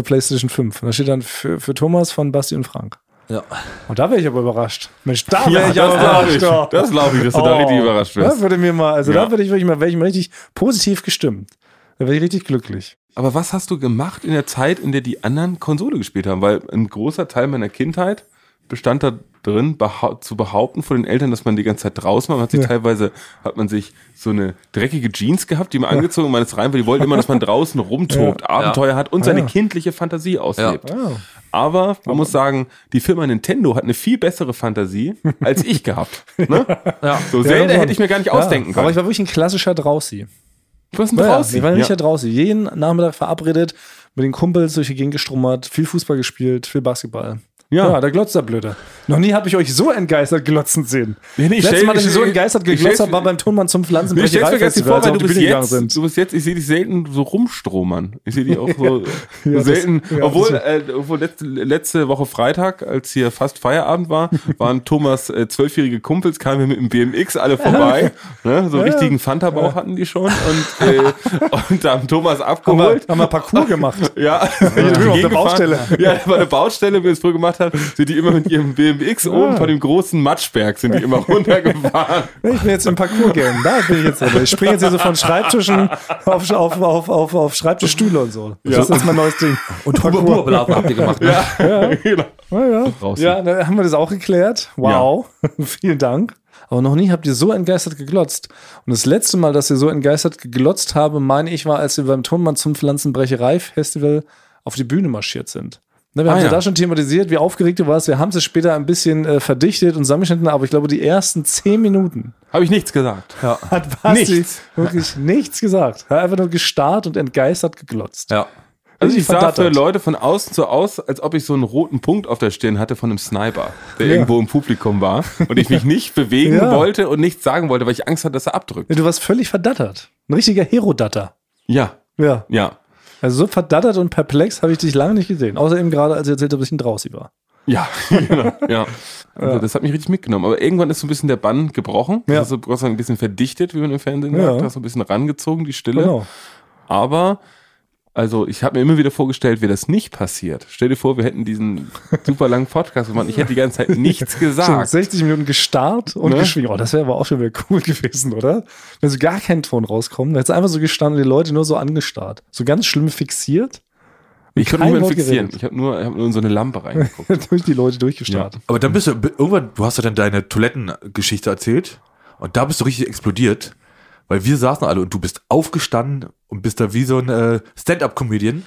Playstation 5. Und da steht dann für, für Thomas von Basti und Frank. Ja. Und da wäre ich aber überrascht. Mensch, da Ja, wäre ich das aber glaube ich. überrascht. Das glaube ich, dass du da Oh. richtig überrascht Da wirst. würde mir mal, also Ja. da würde ich wirklich mal, wäre ich mal richtig positiv gestimmt. Da wäre ich richtig glücklich. Aber was hast du gemacht in der Zeit, in der die anderen Konsole gespielt haben? Weil ein großer Teil meiner Kindheit bestand da drin, behau zu behaupten vor den Eltern, dass man die ganze Zeit draußen war. Man hat sich Ja. teilweise, hat man sich so eine dreckige Jeans gehabt, die man angezogen und man ist rein, weil die wollten immer, dass man draußen rumtobt, Abenteuer hat und seine Ja. kindliche Fantasie auslebt. Ja. Aber man muss sagen, die Firma Nintendo hat eine viel bessere Fantasie als ich gehabt. Ne? Ja. So Zelda hätte ich mir gar nicht ausdenken Aber können. ich war wirklich ein klassischer Draußi. Du warst ein Ja, Draußen. ich war nicht Ja. Draußi. Jeden Nachmittag verabredet, mit den Kumpels durch die Gegend gestrummert, viel Fußball gespielt, viel Basketball. Ja, Ja. da glotzt der Blöde. Noch nie habe ich euch so entgeistert glotzen sehen. Nee, nee, ich das letzte stell- Mal, dass ich so entgeistert geglotzt habe, war beim Tonmann zum Nee, ich stell's mir ganz vor, weil du bist jetzt, sind. du bist jetzt, ich sehe dich selten so rumstromern. Ich sehe dich auch so, das- selten. ja, obwohl, das- äh, obwohl letzte, letzte Woche Freitag, als hier fast Feierabend war, waren Thomas äh, zwölfjährige Kumpels, kamen wir mit dem BMX alle vorbei. ne? So richtigen Fanta-Bauch hatten die schon und, äh, und haben Thomas Haben wir, abgeholt. haben wir Parcours gemacht. Ja, auf der. Baustelle. Ja, bei der Baustelle, wir es früher gemacht haben, sind die immer mit ihrem BMX oben von dem großen Matschberg sind die immer runtergefahren. Ich bin jetzt im Parcours-Game. Da bin ich jetzt drin. Ich springe jetzt hier so von Schreibtischen auf, auf, auf, auf, auf Schreibtischstühle und so. Das ist mein neues Ding. Und Huber-Blasen habt ihr gemacht. Ne? genau. Ja, ja. Draußen. ja, da haben wir das auch geklärt. Wow. Vielen Dank. Aber noch nie habt ihr so entgeistert geglotzt. Und das letzte Mal, dass ihr so entgeistert geglotzt habe, meine ich, war, als wir beim Tonmann zum Pflanzenbrecherei-Festival auf die Bühne marschiert sind. Ne, wir haben Ah, ja. da schon thematisiert, wie aufgeregt du warst. Wir haben es später ein bisschen äh, verdichtet und zusammengeschnitten, aber ich glaube, die ersten zehn Minuten Habe ich nichts gesagt. Ja. hat Basti Nichts. wirklich nichts gesagt. Hat einfach nur gestarrt und entgeistert geglotzt. Ja. Also ich sah für. Leute von außen so aus, als ob ich so einen roten Punkt auf der Stirn hatte von einem Sniper, der Ja. irgendwo im Publikum war und ich mich nicht bewegen Ja. wollte und nichts sagen wollte, weil ich Angst hatte, dass er abdrückt. Ja, du warst völlig verdattert. Ein richtiger Herodatter. Ja, Ja. ja, Also so verdattert und perplex habe ich dich lange nicht gesehen. Außer eben gerade, als ich erzählt habe, dass ich ein Drausi war. ja, genau, ja. Also das hat mich richtig mitgenommen. Aber irgendwann ist so ein bisschen der Bann gebrochen. Ja. Ja. Also sei Dank ein bisschen verdichtet, wie man im Fernsehen Ja. sagt. Da so ein bisschen rangezogen, die Stille. Genau. Aber, also ich habe mir immer wieder vorgestellt, wäre das nicht passiert. Stell dir vor, wir hätten diesen super langen Podcast gemacht. Ich hätte die ganze Zeit nichts gesagt. 60 Minuten gestarrt und Ne? geschwiegen. Oh, das wäre aber auch schon wieder cool gewesen, oder? Wenn so gar kein Ton rauskommt, dann hättest du einfach so gestanden und die Leute nur so angestarrt. So ganz schlimm fixiert. Ich konnte niemanden fixieren. geredet. Ich habe nur, ich hab nur in so eine Lampe reingeguckt. durch die Leute durchgestarrt. Aber dann bist du, irgendwann, du hast ja dann deine Toilettengeschichte erzählt und da bist du richtig explodiert, weil wir saßen alle und du bist aufgestanden und bist da wie so ein äh, Stand-Up-Comedian.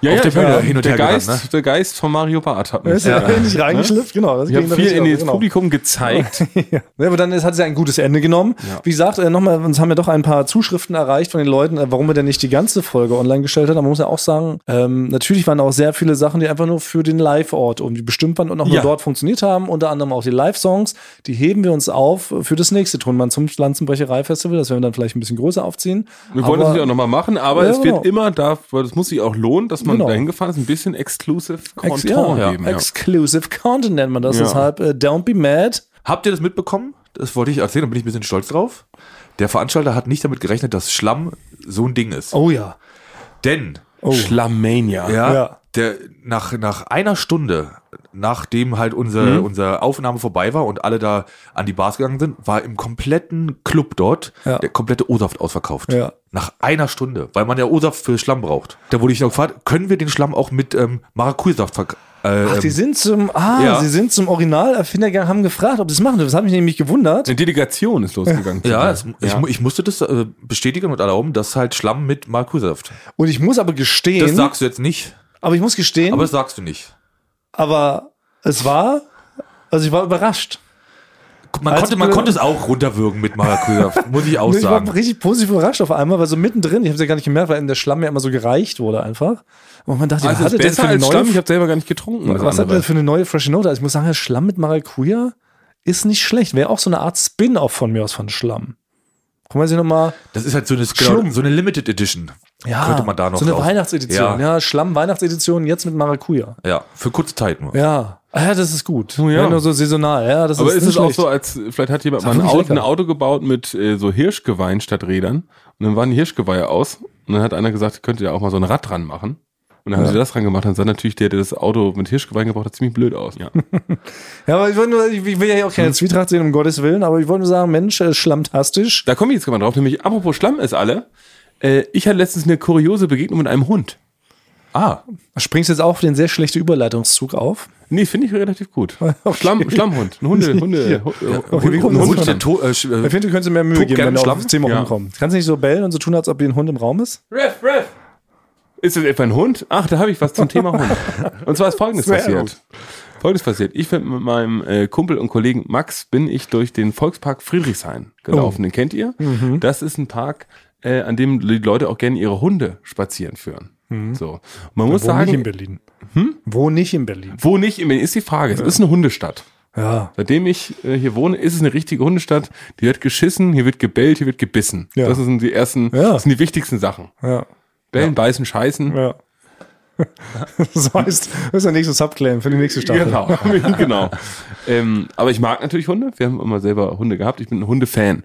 Ja, Auf der Bühne war- hin und der her gerannt, Geist, ne? der Geist von Mario Barth hat Er mich. ist ja nicht reingeschlüpft, genau. Das Ich habe viel in das genau. Publikum gezeigt. Ja, aber dann hat es ja ein gutes Ende genommen. Wie gesagt, äh, nochmal, uns haben ja doch ein paar Zuschriften erreicht von den Leuten, äh, warum wir denn nicht die ganze Folge online gestellt haben. Man muss ja auch sagen, ähm, natürlich waren auch sehr viele Sachen, die einfach nur für den Live-Ort irgendwie bestimmt waren und auch nur Ja. dort funktioniert haben. Unter anderem auch die Live-Songs. Die heben wir uns auf für das nächste Tonmann zum Pflanzenbrecherei-Festival. Das werden wir dann vielleicht ein bisschen größer aufziehen. Wir wollen das ja auch nochmal machen, aber Ja, es wird genau. immer da, weil das muss sich auch lohnen, dass man Genau. dahin gefahren ist, ein bisschen exclusive Ex Content ja, geben. Ja. Exclusive Content nennt man das. Ja. Deshalb, äh, don't be mad. Habt ihr das mitbekommen? Das wollte ich erzählen, da bin ich ein bisschen stolz drauf. Der Veranstalter hat nicht damit gerechnet, dass Schlamm so ein Ding ist. Oh ja. Denn, Oh. ja, Schlammania. Ja. Der nach, nach einer Stunde, nachdem halt unsere, unsere Aufnahme vorbei war und alle da an die Bars gegangen sind, war im kompletten Club dort Ja. der komplette O-Saft ausverkauft. Ja. Nach einer Stunde, weil man ja O-Saft für Schlamm braucht. Da wurde ich noch gefragt, können wir den Schlamm auch mit ähm, Maracuja-Saft verkaufen? Äh, Ach, die ähm, sind zum, ah, ja. sie sind zum Originalerfindergang, haben gefragt, ob sie es machen. Das hat mich nämlich gewundert. Eine Delegation ist losgegangen. ja, es. Ich, ich musste das äh, bestätigen und erlauben, dass halt Schlamm mit Maracuja-Saft. Und ich muss aber gestehen, Das sagst du jetzt nicht, aber ich muss gestehen, aber aber, das sagst du nicht. es war, also ich war überrascht. Man, Als konnte, man wir- konnte es auch runterwürgen mit Maracuja-Saft, muss ich auch ich war sagen. richtig positiv überrascht auf einmal, weil so mittendrin, ich habe es ja gar nicht gemerkt, weil in der Schlamm ja immer so gereicht wurde einfach. Und man dachte, Also was hat besser für eine neue, Schlamm. Ich habe selber gar nicht getrunken. das was hat er für eine neue frische Note? Also ich muss sagen, Schlamm mit Maracuja ist nicht schlecht. Wäre auch so eine Art Spin-off von mir aus von Schlamm. Guck mal, sich nochmal Das ist halt so eine, genau, so eine Limited Edition. Ja, Könnte man da noch so eine drauf- Weihnachtsedition. Ja. Ja, Schlamm-Weihnachtsedition jetzt mit Maracuja. Ja, für kurze Zeit nur. Ja. Ah, ja, das ist gut. Oh ja. ja. Nur so saisonal. Ja, das Aber ist ist es auch so, als vielleicht hat jemand mal ein Auto, ein. Auto gebaut mit äh, so Hirschgeweihen statt Rädern und dann waren die Hirschgeweihe aus und dann hat einer gesagt, könnt ihr auch mal so ein Rad dran machen. Und dann haben sie das dran gemacht, dann sah natürlich der, der das Auto mit Hirschgeweihen gebaut hat, ziemlich blöd aus. Ja. Ja, aber ich, nur, ich will ja hier auch Hm. keine Zwietracht sehen, um Gottes Willen, aber ich wollte nur sagen, Mensch, äh, schlammtastisch. Da komme ich jetzt mal drauf, nämlich apropos Schlamm ist alle. Äh, ich hatte letztens eine kuriose Begegnung mit einem Hund. Ah, Springst jetzt auch den sehr schlechten Überleitungszug auf? Nee, finde ich relativ gut. Schlamm, Schlammhund. Ein Hunde, Hunde, Hu- äh, Okay, wie kommt ein das Hund. zustande? der to äh, Ich finde, du könntest mehr Mühe geben, wenn du auf das Thema Ja. rumkommst. Kannst du nicht so bellen und so tun, als ob hier ein Hund im Raum ist? Ref, ref. Ist das etwa ein Hund? Ach, da habe ich was zum Thema Hund. Und zwar ist folgendes passiert. Folgendes passiert. Ich bin mit meinem äh, Kumpel und Kollegen Max bin ich durch den Volkspark Friedrichshain gelaufen. Den kennt ihr? Das ist ein Park, äh, an dem die Leute auch gerne ihre Hunde spazieren führen. So. Man muss Wo nicht in sagen, Berlin. Wo nicht in Berlin? wo nicht, ist die Frage. Es ist eine Hundestadt. Ja. Seitdem ich äh, hier wohne, ist es eine richtige Hundestadt. Die wird geschissen, hier wird gebellt, hier wird gebissen. Ja. Das sind die ersten, Ja. das sind die wichtigsten Sachen. Ja. Bellen, beißen, scheißen. Ja. das heißt, das ist der nächste Subclaim für die nächste Staffel. Genau, genau. Ähm, aber ich mag natürlich Hunde. Wir haben immer selber Hunde gehabt. Ich bin ein Hundefan.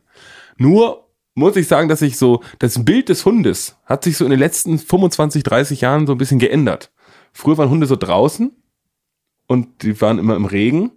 Nur muss ich sagen, dass ich so, das Bild des Hundes hat sich so in den letzten 25, 30 Jahren so ein bisschen geändert. Früher waren Hunde so draußen und die waren immer im Regen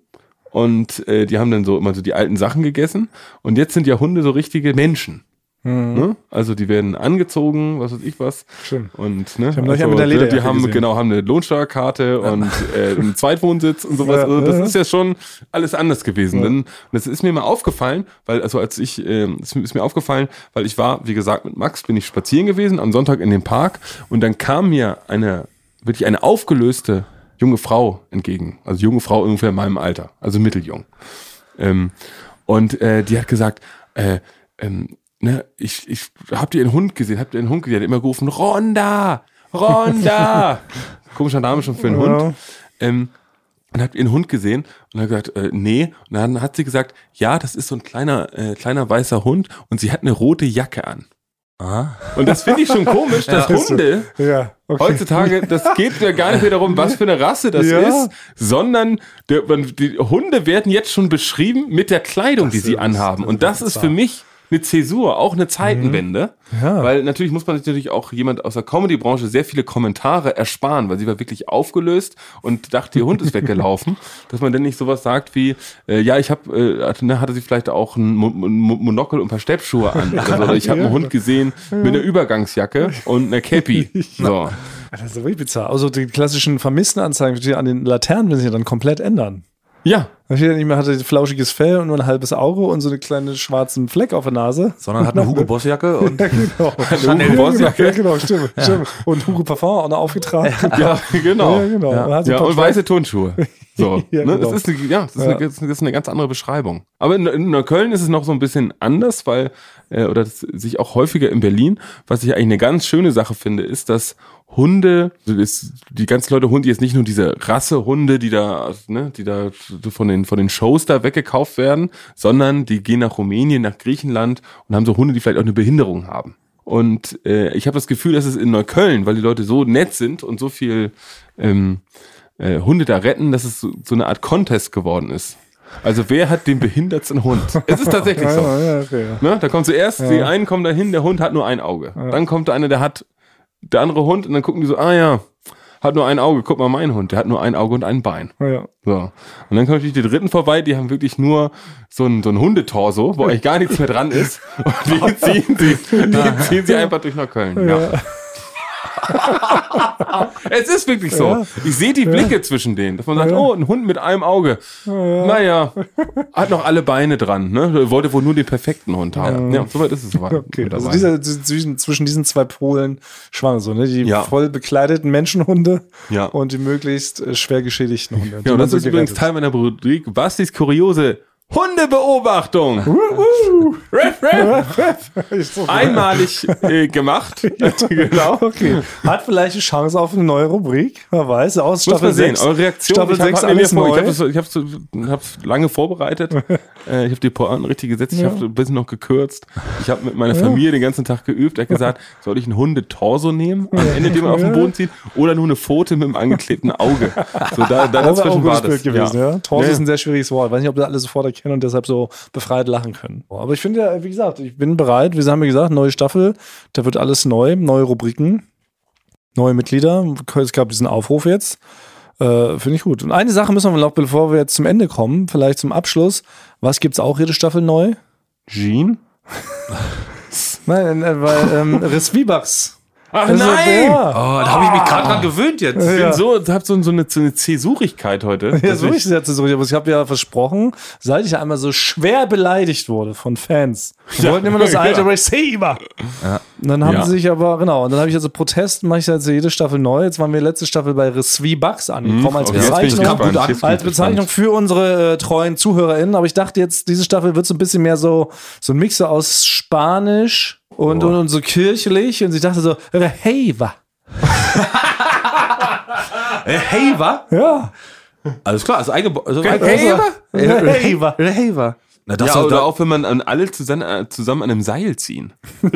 und äh, die haben dann so immer so die alten Sachen gegessen. Und jetzt sind ja Hunde so richtige Menschen. Ne? Also die werden angezogen, was weiß ich was. Stimmt. Und ne, Ich hab neulich also, mit der die haben gesehen. genau haben eine Lohnsteuerkarte und äh, einen Zweitwohnsitz und sowas. Ja, also das ja. ist ja schon alles anders gewesen. Denn, und das ist mir mal aufgefallen, weil also als ich ähm, es ist mir aufgefallen, weil ich war, wie gesagt, mit Max bin ich spazieren gewesen am Sonntag in dem Park und dann kam mir eine wirklich eine aufgelöste junge Frau entgegen, also junge Frau ungefähr in meinem Alter, also mitteljung. Ähm, und äh, die hat gesagt, äh, ähm, ne, ich, ich habt ihr einen Hund gesehen? Habt ihr einen Hund gesehen? Die hat immer gerufen, Ronda, Ronda. Komischer Name schon für einen Ja. Hund. Ähm, und habt ihr einen Hund gesehen? Und hat gesagt, äh, nee. Und dann hat sie gesagt, ja, das ist so ein kleiner, äh, kleiner weißer Hund und sie hat eine rote Jacke an. Und das finde ich schon komisch, dass Hunde Ja. Okay. Heutzutage, das geht ja gar nicht mehr darum, was für eine Rasse das Ja. ist, sondern der, die Hunde werden jetzt schon beschrieben mit der Kleidung, die sie anhaben. das Und das ist für mich eine Zäsur, auch eine Zeitenwende. Mhm. Ja. Weil natürlich muss man sich natürlich auch jemand aus der Comedy-Branche sehr viele Kommentare ersparen, weil sie war wirklich aufgelöst und dachte, ihr Hund ist weggelaufen. dass man dann nicht sowas sagt wie, äh, ja, ich habe, äh, hatte, ne, hatte sie vielleicht auch ein Mo Mo Monokel und ein paar Steppschuhe an. Oder, so. oder ich habe einen Hund gesehen mit einer Übergangsjacke und einer Cappy. So. Das ist wirklich bizarr. Also die klassischen Vermisstenanzeigen die an den Laternen müssen sich ja dann komplett ändern. Ja, Da steht ja nicht mehr, hatte flauschiges Fell und nur ein halbes Auge und so eine kleine schwarzen Fleck auf der Nase. Sondern hat eine Hugo Boss Jacke und Genau. Chanel ja, Boss genau, Jacke. ja, genau, stimmt, stimmt. Und Hugo Parfum auch noch aufgetragen. ja, genau. Ja, genau. Ja, paar und weiße Turnschuhe. So, Ja, ne? genau. das, ist eine, ja, das, ist Ja. Eine, das ist eine ganz andere Beschreibung. Aber in, in Neukölln ist es noch so ein bisschen anders, weil, äh, oder das sich auch häufiger in Berlin, was ich eigentlich eine ganz schöne Sache finde, ist, dass Hunde, die ganzen Leute Hunde jetzt nicht nur diese Rassehunde, die da, ne, die da von den, von den Shows da weggekauft werden, sondern die gehen nach Rumänien, nach Griechenland und haben so Hunde, die vielleicht auch eine Behinderung haben. Und äh, ich habe das Gefühl, dass es in Neukölln, weil die Leute so nett sind und so viel ähm, äh, Hunde da retten, dass es so, so eine Art Contest geworden ist. Also wer hat den behindertsten Hund? Es ist tatsächlich so. Ja, ja, okay, ja. Ne? Da kommt zuerst, die einen kommen dahin, der Hund hat nur ein Auge. Dann kommt der eine, der hat der andere Hund und dann gucken die so, ah ja, hat nur ein Auge, guck mal mein Hund, der hat nur ein Auge und ein Bein. Ja. So. Und dann kommen natürlich die Dritten vorbei, die haben wirklich nur so ein, so ein Hundetorso, wo eigentlich gar nichts mehr dran ist. Und die ziehen sie, die ziehen sie einfach durch nach Köln. Ja. es ist wirklich so. Ja. Ich sehe die Blicke zwischen denen, dass man sagt, Ja. oh, ein Hund mit einem Auge. Naja, hat noch alle Beine dran, ne? Wollte wohl nur den perfekten Hund haben. Ja, soweit ist es soweit. Okay, also dieser, zwischen, zwischen diesen zwei Polen schwang so, ne? Die Ja. voll bekleideten Menschenhunde Ja. und die möglichst äh, schwer geschädigten Hunde. Ja, und das ist übrigens. Teil meiner Rubrik Bastis kuriose Hundebeobachtung. Ist so- Einmalig äh, gemacht. genau. Okay. Hat vielleicht eine Chance auf eine neue Rubrik. Wer weiß, aus Muss Staffel man sehen, 6. eure Reaktion. Staffel ich habe 6 hab alles neu. ich habe ich hab's, hab's lange vorbereitet. äh, ich habe die Pointen richtig gesetzt. Ich Ja. habe ein bisschen noch gekürzt. Ich habe mit meiner Familie den ganzen Tag geübt. Er hat gesagt, soll ich einen Hundetorso nehmen, am Ende den man auf den Boden zieht, oder nur eine Pfote mit einem angeklebten Auge. So da, da auch dazwischen war das. Gewesen, ja. Torso ist ein sehr schwieriges Wort. Weiß nicht, ob das alle sofort erkennen und deshalb so befreit lachen können. Aber ich finde ja, wie gesagt, ich bin bereit. Wir haben ja gesagt, neue Staffel, da wird alles neu, neue Rubriken, neue Mitglieder. Es gab diesen Aufruf jetzt. Äh, finde ich gut. Und eine Sache müssen wir noch, bevor wir jetzt zum Ende kommen, vielleicht zum Abschluss. Was gibt's auch jede Staffel neu? Jean? Nein, äh, weil ähm, Resvibachs. Ach Also, nein! Ja. Oh, da habe ich mich gerade dran gewöhnt jetzt. Ich Ja. bin so, hab so, so eine, so eine Zäsurigkeit heute. Ja, so ich- ist es jetzt so. Aber ich habe ja versprochen, seit ich einmal so schwer beleidigt wurde von Fans. Die Ja. wollten immer das alte Ja. Receiver. Und dann haben Ja. sie sich aber, genau, und dann habe ich also Protest, mache ich jetzt jede Staffel neu. Jetzt waren wir letzte Staffel bei Resvi-Bucks angekommen als okay, Bezeichnung. Als Bezeichnung für unsere äh, treuen ZuhörerInnen. Aber ich dachte jetzt, diese Staffel wird so ein bisschen mehr so, so ein Mix aus Spanisch und, und, und so kirchlich. Und ich dachte so, Reheva. Äh, Haver? Ja. Alles klar, also einge also? Haver. Haver. Na, das Ja, war oder auch wenn man an alle zusammen, äh, zusammen an einem Seil ziehen.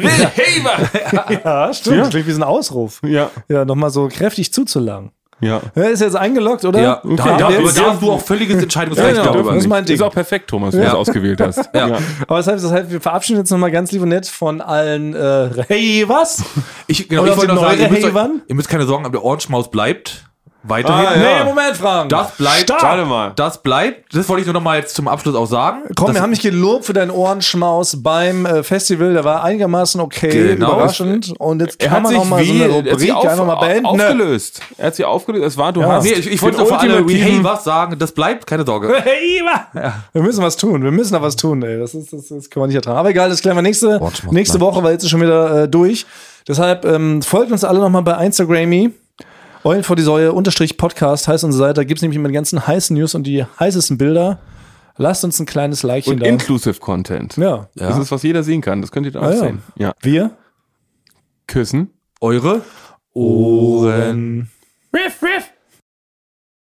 Ja, stimmt. Das klingt wie so ein Ausruf. Ja, Ja, nochmal so kräftig zuzulangen. Ja. Ja, ist jetzt eingeloggt, oder? ja, da, Okay, da, jetzt- aber da hast du auch völliges Entscheidungsrecht Ja, ja, darüber. das ist. Ist auch perfekt, Thomas, wenn du Ja. es ausgewählt hast. Ja. Aber das heißt, das heißt, wir verabschieden uns nochmal ganz lieb und nett von allen äh, Hey, was? Ich, genau, Oder ich wollte noch sagen, ihr müsst, euch, ihr müsst keine Sorgen haben, der Orange Maus bleibt weiterhin. Ah, ja. Nee, Moment, Frank. Das bleibt. Stopp. Warte mal. Das bleibt. Das wollte ich nur noch mal jetzt zum Abschluss auch sagen. Komm, das, wir haben dich gelobt für deinen Ohrenschmaus beim äh, Festival. Der war einigermaßen okay, Genau. überraschend. Und jetzt Er kann hat man auch mal so eine er hat sich Rubrik einfach mal beenden. ne? aufgelöst. Er hat sie aufgelöst. Es war, du Ja. hast Nee, ich, ich wollte auch für alle Hey was sagen. Das bleibt, keine Sorge. Hey, wa- Wir müssen was tun. Wir müssen da was tun, ey. Das, ist, das, das können wir nicht ertragen. Aber egal, das klären wir nächste, nächste. Woche, weil jetzt ist schon wieder äh, durch. Deshalb ähm, folgt uns alle nochmal bei Instagrammy. Eulen vor die Säue, unterstrich Podcast heißt unsere Seite. Da gibt es nämlich immer die ganzen heißen News und die heißesten Bilder. Lasst uns ein kleines Likechen Und da. Inclusive Content. ja. Das ist, was jeder sehen kann. Das könnt ihr da auch Ah, ja. sehen. Ja. Wir? Küssen. Eure Ohren. Riff, riff.